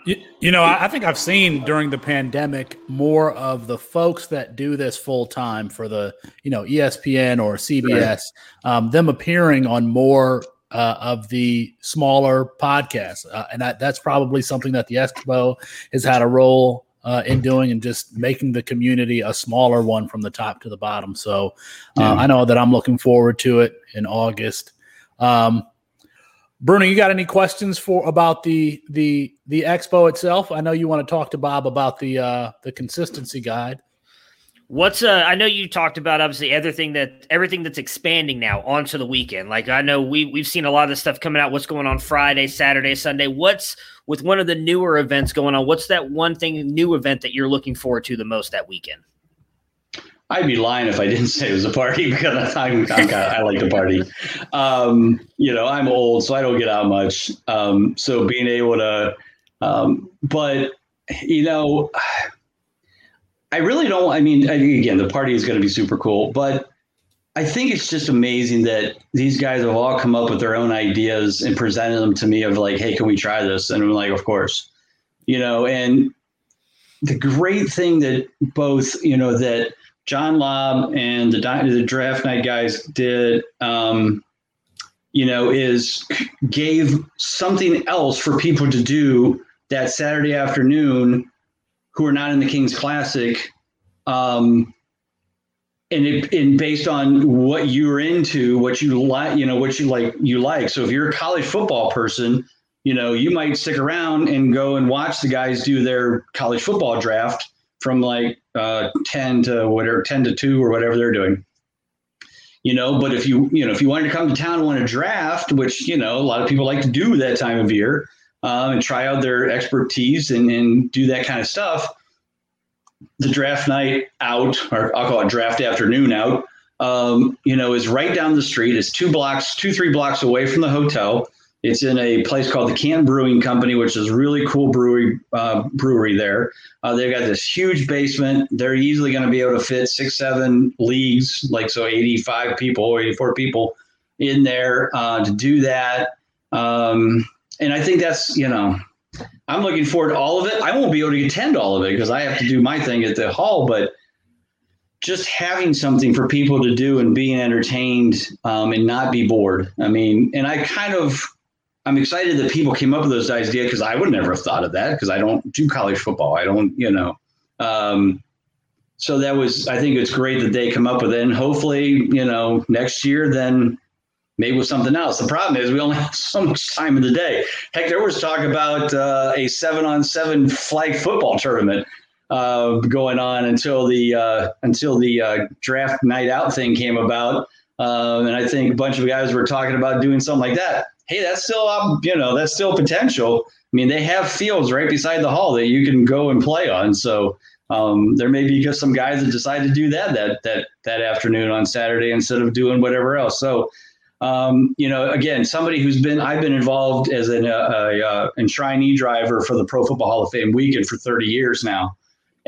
You, you know, I, I think I've seen during the pandemic more of the folks that do this full time for the, you know, ESPN or CBS, um, them appearing on more uh, of the smaller podcasts, uh, and that, that's probably something that the Expo has had a role uh, in doing and just making the community a smaller one from the top to the bottom. So uh, Yeah. I know that I'm looking forward to it in August. Um, Bruno, you got any questions for about the the the expo itself? I know you want to talk to Bob about the uh, the consistency guide. What's uh I know you talked about obviously everything that everything that's expanding now onto the weekend. Like I know we we've seen a lot of this stuff coming out. What's going on Friday, Saturday, Sunday? What's with one of the newer events going on? What's that one thing new event that you're looking forward to the most that weekend? I'd be lying if I didn't say it was a party because I'm, I'm I like to party. Um, you know, I'm old, so I don't get out much. Um, so being able to, um, but you know, I really don't. I mean, I- again, the party is going to be super cool, but I think it's just amazing that these guys have all come up with their own ideas and presented them to me of like, hey, can we try this? And I'm like, of course, you know, and the great thing that both, you know, that John Lobb and the, the draft night guys did, um, you know, is gave something else for people to do that Saturday afternoon who are not in the Kings Classic. Um, and it and based on what you're into, what you like, you know, what you like, you like. So if you're a college football person, you know, you might stick around and go and watch the guys do their college football draft from like uh, 10 to whatever, 10 to 2 or whatever they're doing. You know, but if you, you know, if you wanted to come to town and want to draft, which, you know, a lot of people like to do that time of year um, and try out their expertise and, and do that kind of stuff, the draft night out, or I'll call it draft afternoon out, um, you know, is right down the street. It's two blocks, two, three blocks away from the hotel. It's in a place called the Can Brewing Company, which is really cool brewery uh, brewery there. Uh, they've got this huge basement. They're easily going to be able to fit six, seven leagues, like so 85 people or 84 people in there uh, to do that. Um, and I think that's, you know, I'm looking forward to all of it. I won't be able to attend all of it because I have to do my thing at the hall, but just having something for people to do and being entertained um, and not be bored. I mean, and I kind of, I'm excited that people came up with those ideas because I would never have thought of that because I don't do college football. I don't, you know. Um, so that was, I think it's great that they come up with it. And hopefully, you know, next year, then maybe with something else. The problem is we only have so much time in the day. Heck, there was talk about uh, a seven on seven flag football tournament uh, going on until the uh, until the uh, draft night out thing came about. Um, and I think a bunch of guys were talking about doing something like that. Hey, that's still um, you know that's still potential. I mean, they have fields right beside the hall that you can go and play on. So um, there may be just some guys that decide to do that that that that afternoon on Saturday instead of doing whatever else. So um, you know, again, somebody who's been I've been involved as an uh, uh, enshrinee driver for the Pro Football Hall of Fame weekend for 30 years now.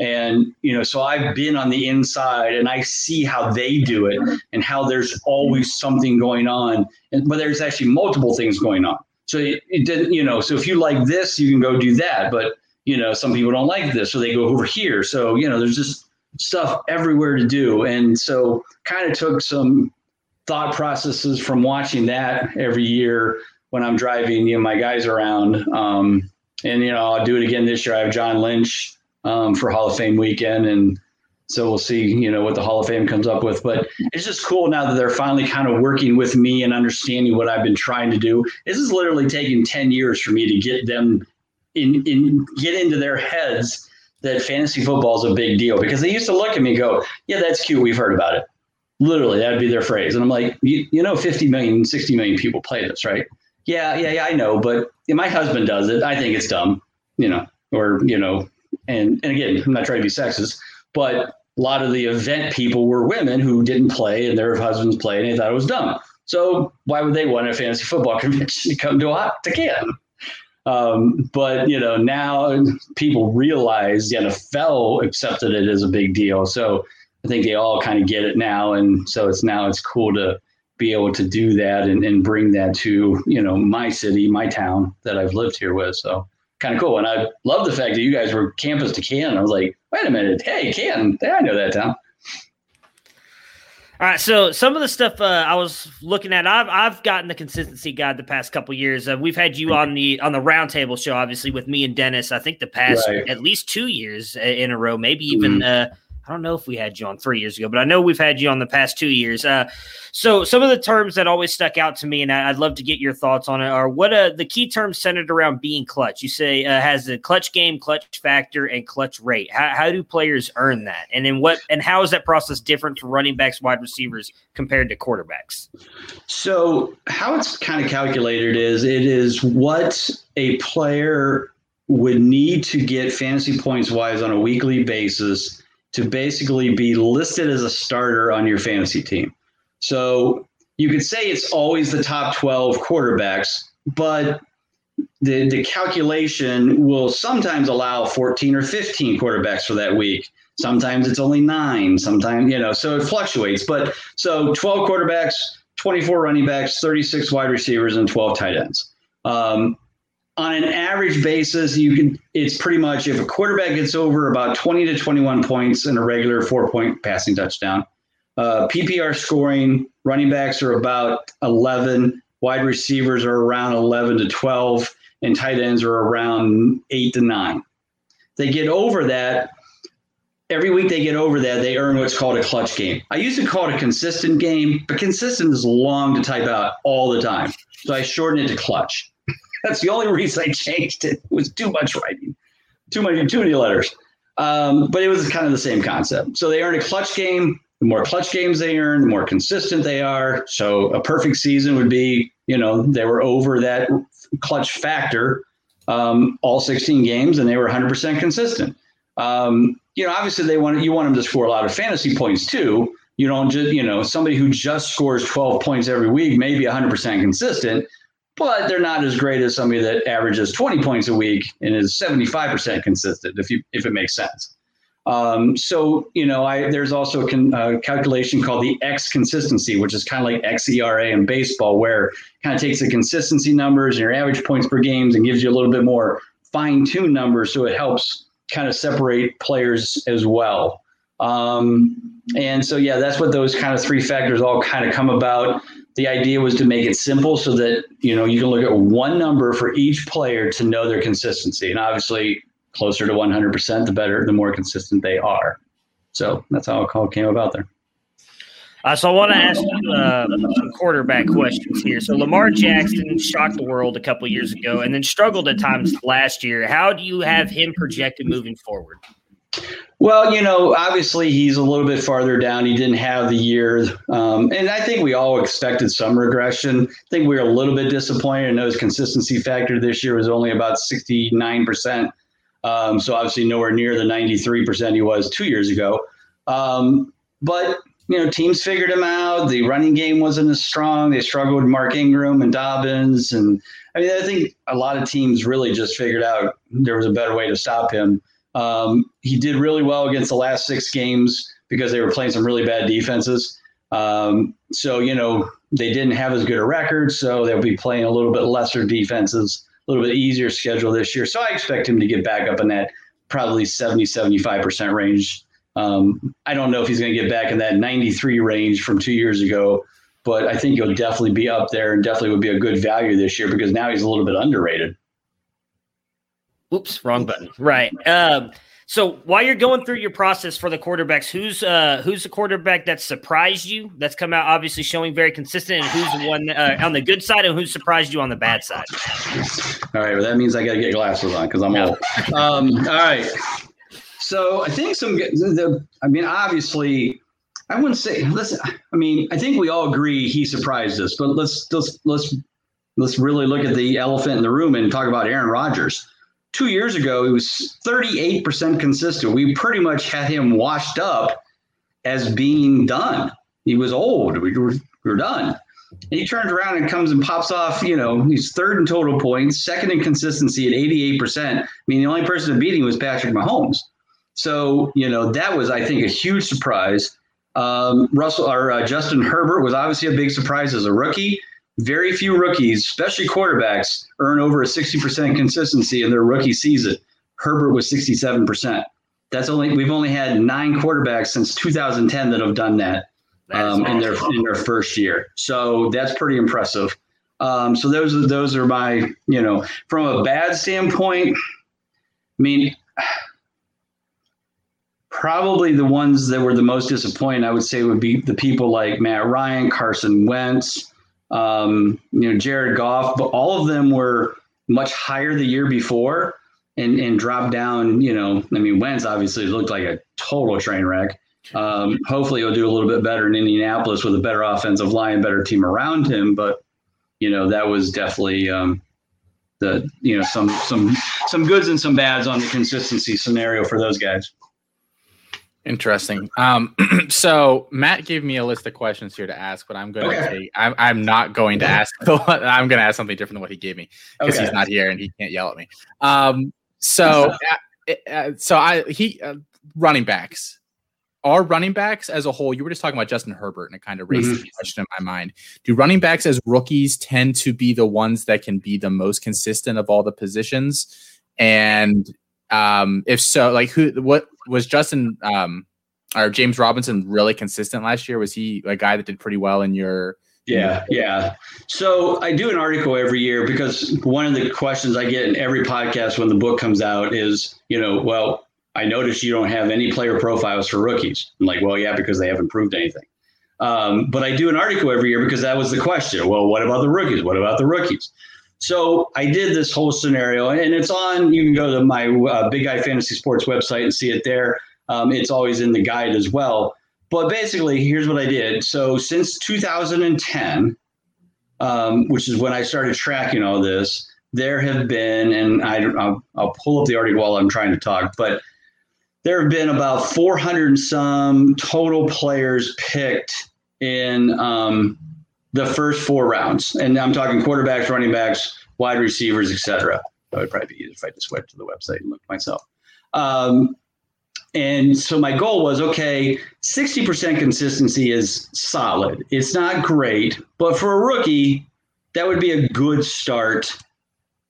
And, you know, so I've been on the inside and I see how they do it and how there's always something going on. And, but there's actually multiple things going on. So it, it didn't, you know, so if you like this, you can go do that. But, you know, some people don't like this, so they go over here. So, you know, there's just stuff everywhere to do. And so kind of took some thought processes from watching that every year when I'm driving, you know, my guys around. Um, and, you know, I'll do it again this year. I have John Lynch um, for Hall of Fame weekend. And so we'll see, you know, what the Hall of Fame comes up with. But it's just cool now that they're finally kind of working with me and understanding what I've been trying to do. This is literally taking 10 years for me to get them in, in get into their heads that fantasy football is a big deal because they used to look at me go, yeah, that's cute. We've heard about it. Literally, that'd be their phrase. And I'm like, you, you know, 50 million, 60 million people play this, right? Yeah, yeah, yeah, I know. But my husband does it. I think it's dumb, you know, or, you know, and, and again, I'm not trying to be sexist, but a lot of the event people were women who didn't play and their husbands played and they thought it was dumb. So why would they want a fantasy football convention to come to a to Canton? Um, but you know now people realize the NFL accepted it as a big deal, so I think they all kind of get it now, and so it's now it's cool to be able to do that and, and bring that to you know my city, my town that I've lived here with. So kind of cool. And I love the fact that you guys were campus to Canton. I was like, wait a minute, hey, Canton, I know that town. All right, so some of the stuff uh, I was looking at, I've I've gotten the consistency guide the past couple years. Uh, we've had you on the on the roundtable show, obviously with me and Dennis. I think the past Right. at least two years uh, in a row, maybe even. Mm-hmm. Uh, I don't know if we had you on three years ago, but I know we've had you on the past two years. Uh, so some of the terms that always stuck out to me, and I'd love to get your thoughts on it, are what uh, the key terms centered around being clutch. You say uh, has a clutch game, clutch factor, and clutch rate. How, how do players earn that, and then what and how is that process different for running backs, wide receivers compared to quarterbacks? So, how it's kind of calculated is it is what a player would need to get fantasy points wise on a weekly basis to basically be listed as a starter on your fantasy team. So, you could say it's always the top 12 quarterbacks, but the, the calculation will sometimes allow 14 or 15 quarterbacks for that week. Sometimes it's only nine, sometimes, you know, so it fluctuates. But so 12 quarterbacks, 24 running backs, 36 wide receivers, and 12 tight ends. Um, on an average basis, you can it's pretty much if a quarterback gets over about 20 to 21 points in a regular four point passing touchdown. Uh, PPR scoring, running backs are about 11, wide receivers are around 11 to 12, and tight ends are around 8 to 9. They get over that, every week they get over that, they earn what's called a clutch game. I used to call it a consistent game, but consistent is long to type out all the time. So I shorten it to clutch. That's the only reason I changed it. It was too much writing, too many, too many letters. Um, but it was kind of the same concept. So they earn a clutch game. The more clutch games they earn, the more consistent they are. So a perfect season would be, you know, they were over that clutch factor um, all 16 games, and they were 100% consistent. Um, you know, obviously they want you want them to score a lot of fantasy points too. You don't just, you know, somebody who just scores 12 points every week may be 100% consistent, but they're not as great as somebody that averages 20 points a week and is 75% consistent, if you if it makes sense. Um, so you know, I there's also a con, uh, calculation called the X consistency, which is kind of like XERA in baseball, where kind of takes the consistency numbers and your average points per games and gives you a little bit more fine tuned numbers, so it helps kind of separate players as well. Um, and so yeah, that's what those kind of three factors all kind of come about the idea was to make it simple so that you know you can look at one number for each player to know their consistency and obviously closer to 100% the better the more consistent they are so that's how it all came about there Uh, so I want to ask you uh, some quarterback questions here. So Lamar Jackson shocked the world a couple years ago, and then struggled at times last year. How do you have him projected moving forward? Well you know obviously he's a little bit farther down. He didn't have the year. Um, and i think we all expected some regression. I think we were a little bit disappointed. I know his consistency factor this year was only about 69% um, so obviously nowhere near the 93% he was two years ago. Um, but you know teams figured him out. The running game wasn't as strong. They struggled with mark ingram and dobbins. And i mean i think a lot of teams really just figured out there was a better way to stop him um, he did really well against the last six games because they were playing some really bad defenses. Um, so, you know, they didn't have as good a record, so they'll be playing a little bit lesser defenses, a little bit easier schedule this year. So I expect him to get back up in that probably 70, 75% range. Um, I don't know if he's going to get back in that 93 range from two years ago, but I think he'll definitely be up there and definitely would be a good value this year because now he's a little bit underrated. Oops, wrong button. Right. Um, so while you're going through your process for the quarterbacks, who's uh, who's the quarterback that surprised you? That's come out obviously showing very consistent, and who's the one uh, on the good side, and who surprised you on the bad side? All right, well that means I got to get glasses on because I'm No. old. Um, all right, so I think some the I mean obviously I wouldn't say listen. I mean I think we all agree he surprised us, but let's let's let's let's really look at the elephant in the room and talk about Aaron Rodgers. Two years ago, he was 38% consistent. We pretty much had him washed up as being done. He was old. We were, we were done. And he turns around and comes and pops off, you know, he's third in total points, second in consistency at 88%. I mean, the only person to beat him was Patrick Mahomes. So, you know, that was, I think, a huge surprise. Um, Russell or uh, Justin Herbert was obviously a big surprise as a rookie. Very few rookies, especially quarterbacks, earn over a 60% consistency in their rookie season. Herbert was 67%. That's only we've only had nine quarterbacks since 2010 that have done that, um, in their in their first year. So that's pretty impressive. Um, so those are those are my you know from a bad standpoint. I mean, probably the ones that were the most disappointing, I would say, would be the people like Matt Ryan, Carson Wentz, um, you know, Jared Goff, but all of them were much higher the year before and, and dropped down. You know, I mean, Wentz obviously looked like a total train wreck. Um, hopefully, he'll do a little bit better in Indianapolis with a better offensive line, better team around him. But you know, that was definitely um, the you know some some some goods and some bads on the consistency scenario for those guys. Interesting. Um, so Matt gave me a list of questions here to ask, but I'm going to take, I'm, I'm not going to ask. I'm going to ask something different than what he gave me because Okay. he's not here and he can't yell at me. Um, so, uh, uh, so I he uh, running backs. Are running backs as a whole? You were just talking about Justin Herbert, and it kind of raised the question in my mind. Do running backs as rookies tend to be the ones that can be the most consistent of all the positions? And um, if so, like who? What was Justin um, or James Robinson really consistent last year? Was he a guy that did pretty well in your? Yeah, yeah. So I do an article every year because one of the questions I get in every podcast when the book comes out is, you know, well, I noticed you don't have any player profiles for rookies. I'm like, well, yeah, because they haven't proved anything. Um, but I do an article every year because that was the question. Well, what about the rookies? What about the rookies? So I did this whole scenario, and it's on. You can go to my uh, Big Guy Fantasy Sports website and see it there. Um, it's always in the guide as well. But basically, here's what I did. So since 2010, um, which is when I started tracking all this, there have been, and I, I'll, I'll pull up the article while I'm trying to talk, but there have been about 400 and some total players picked in um, the first four rounds. And I'm talking quarterbacks, running backs, wide receivers, etc. That would probably be easier if I just went to the website and looked myself. Um, and so my goal was okay, 60% consistency is solid. It's not great, but for a rookie, that would be a good start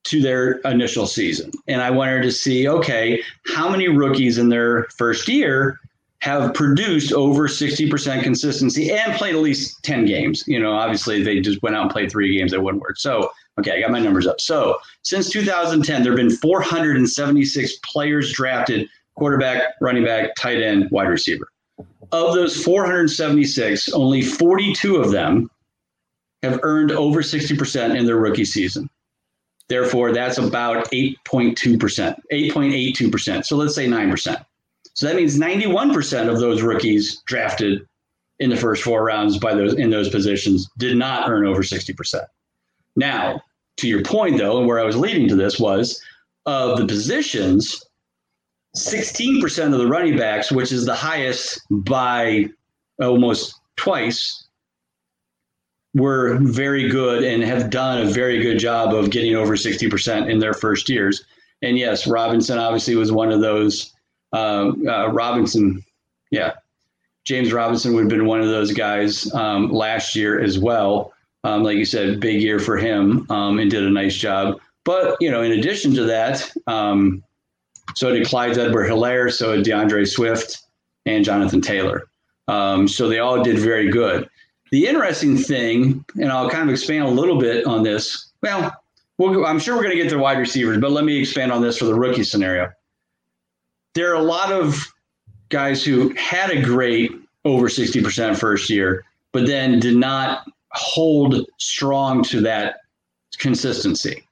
to their initial season. And I wanted to see okay, how many rookies in their first year have produced over 60% consistency and played at least 10 games. You know, obviously they just went out and played three games, that wouldn't work. So, okay, I got my numbers up. So, since 2010, there have been 476 players drafted quarterback, running back, tight end, wide receiver. Of those 476, only 42 of them have earned over 60% in their rookie season. Therefore, that's about 8.2%, 8.82%. So let's say 9%. So that means 91% of those rookies drafted in the first four rounds by those in those positions did not earn over 60%. Now, to your point though, and where I was leading to this was of the positions, 16% of the running backs, which is the highest by almost twice, were very good and have done a very good job of getting over 60% in their first years. And yes, Robinson obviously was one of those. Um, uh, Robinson, yeah, James Robinson would have been one of those guys um, last year as well. Um, like you said, big year for him um, and did a nice job. But, you know, in addition to that, um, so did Clyde Edward Helaire, so did D'Andre Swift and Jonathan Taylor. Um, so they all did very good. The interesting thing, and I'll kind of expand a little bit on this. Well, we'll I'm sure we're going to get to wide receivers, but let me expand on this for the rookie scenario. There are a lot of guys who had a great over 60% first year, but then did not hold strong to that consistency.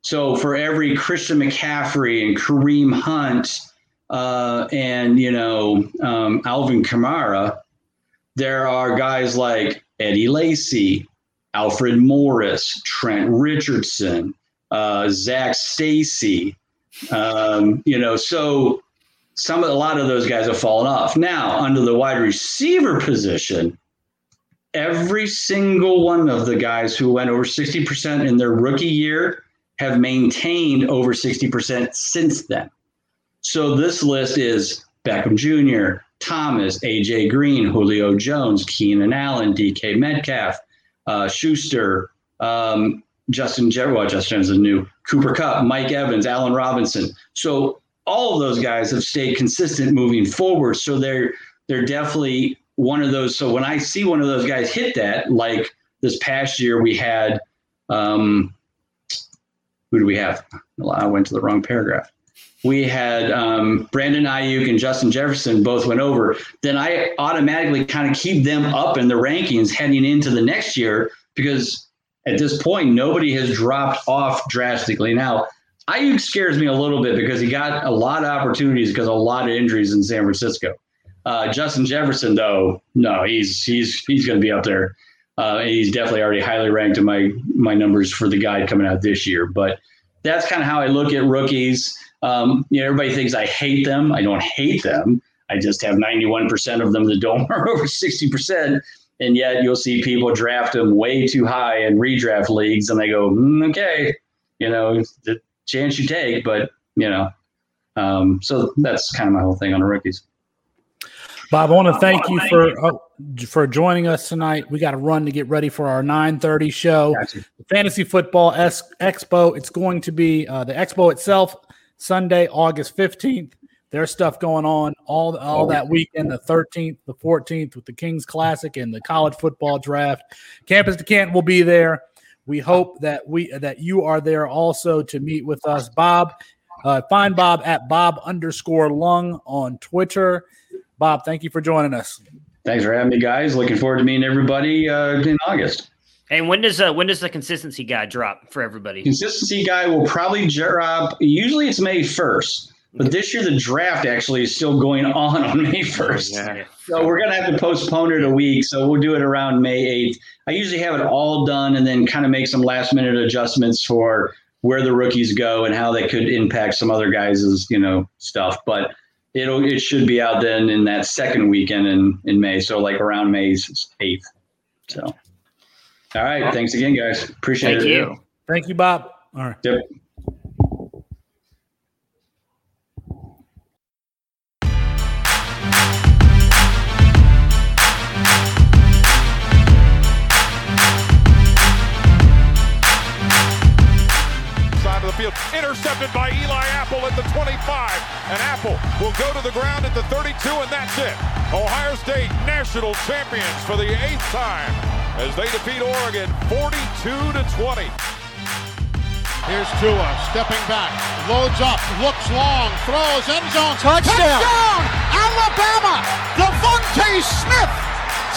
So for every Christian McCaffrey and Kareem Hunt uh, and you know um, Alvin Kamara, there are guys like Eddie Lacy, Alfred Morris, Trent Richardson, uh, Zac Stacy. Um, you know, so some a lot of those guys have fallen off. Now, under the wide receiver position, every single one of the guys who went over 60% in their rookie year have maintained over 60% since then. So this list is Beckham Jr., Thomas, AJ Green, Julio Jones, Keenan Allen, DK Metcalf, uh, Schuster, um, Justin Jefferson, well, Justin new, Cooper Kupp, Mike Evans, Allen Robinson. So all of those guys have stayed consistent moving forward. So they're they're definitely one of those. So when I see one of those guys hit that, like this past year, we had um, who do we have? I went to the wrong paragraph. We had um, Brandon Aiyuk and Justin Jefferson both went over. Then I automatically kind of keep them up in the rankings heading into the next year because at this point nobody has dropped off drastically. Now Aiyuk scares me a little bit because he got a lot of opportunities because a lot of injuries in San Francisco. Uh, Justin Jefferson, though, no, he's he's he's going to be up there. Uh, he's definitely already highly ranked in my my numbers for the guide coming out this year. But that's kind of how I look at rookies. Um, you know, everybody thinks I hate them. I don't hate them. I just have 91% of them that don't are over 60%. And yet you'll see people draft them way too high in redraft leagues, and they go, mm, okay, you know, the chance you take, but you know, um, so that's kind of my whole thing on the rookies. Bob, I want to thank you for uh, for joining us tonight. We got to run to get ready for our 9:30 show. Gotcha. Fantasy Football S- Expo. It's going to be uh, the expo itself Sunday, August 15th. There's stuff going on all all that weekend, the 13th, the 14th, with the Kings Classic and the college football draft. Campus to Canton will be there. We hope that we that you are there also to meet with us, Bob. Uh, find Bob at Bob underscore Lung on Twitter. Bob, thank you for joining us. Thanks for having me, guys. Looking forward to meeting everybody uh, in August. And when does uh, when does the consistency guy drop for everybody? Consistency guy will probably drop. Usually it's May first, but this year the draft actually is still going on on May first. Yeah. So we're gonna have to postpone it a week. So we'll do it around May eighth. I usually have it all done and then kind of make some last minute adjustments for where the rookies go and how they could impact some other guys' you know stuff. But it'll it should be out then in that second weekend in in May. So like around May eighth. So, all right. Thanks again, guys. Appreciate Thank it. You. Thank you, Bob. All right. Yep. Field. Intercepted by Eli Apple at the 25. And Apple will go to the ground at the 32, and that's it. Ohio State national champions for the eighth time as they defeat Oregon 42 to 20. Here's Tua stepping back, loads up, looks long, throws end zone, touchdown, touchdown Alabama, DeVonta Smith,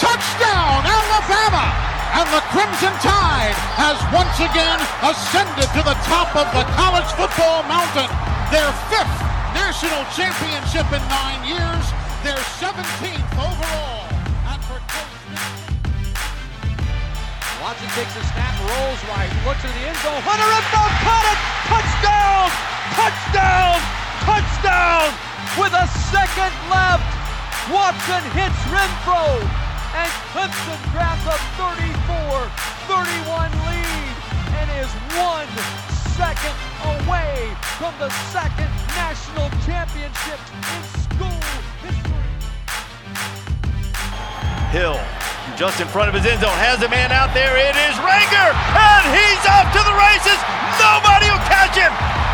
touchdown, Alabama and the Crimson Tide has once again ascended to the top of the college football mountain. Their fifth national championship in nine years, their 17th overall. And for Watson takes a snap, rolls right, looks to the end zone. Hunter Renfrow caught it! Touchdown! Touchdown! Touchdown! With a second left, Watson hits Renfrow and Clemson grabs a 34-31 lead and is one second away from the second national championship in school history. Hill just in front of his end zone has a man out there. It is Reagor, and he's off to the races. Nobody will catch him.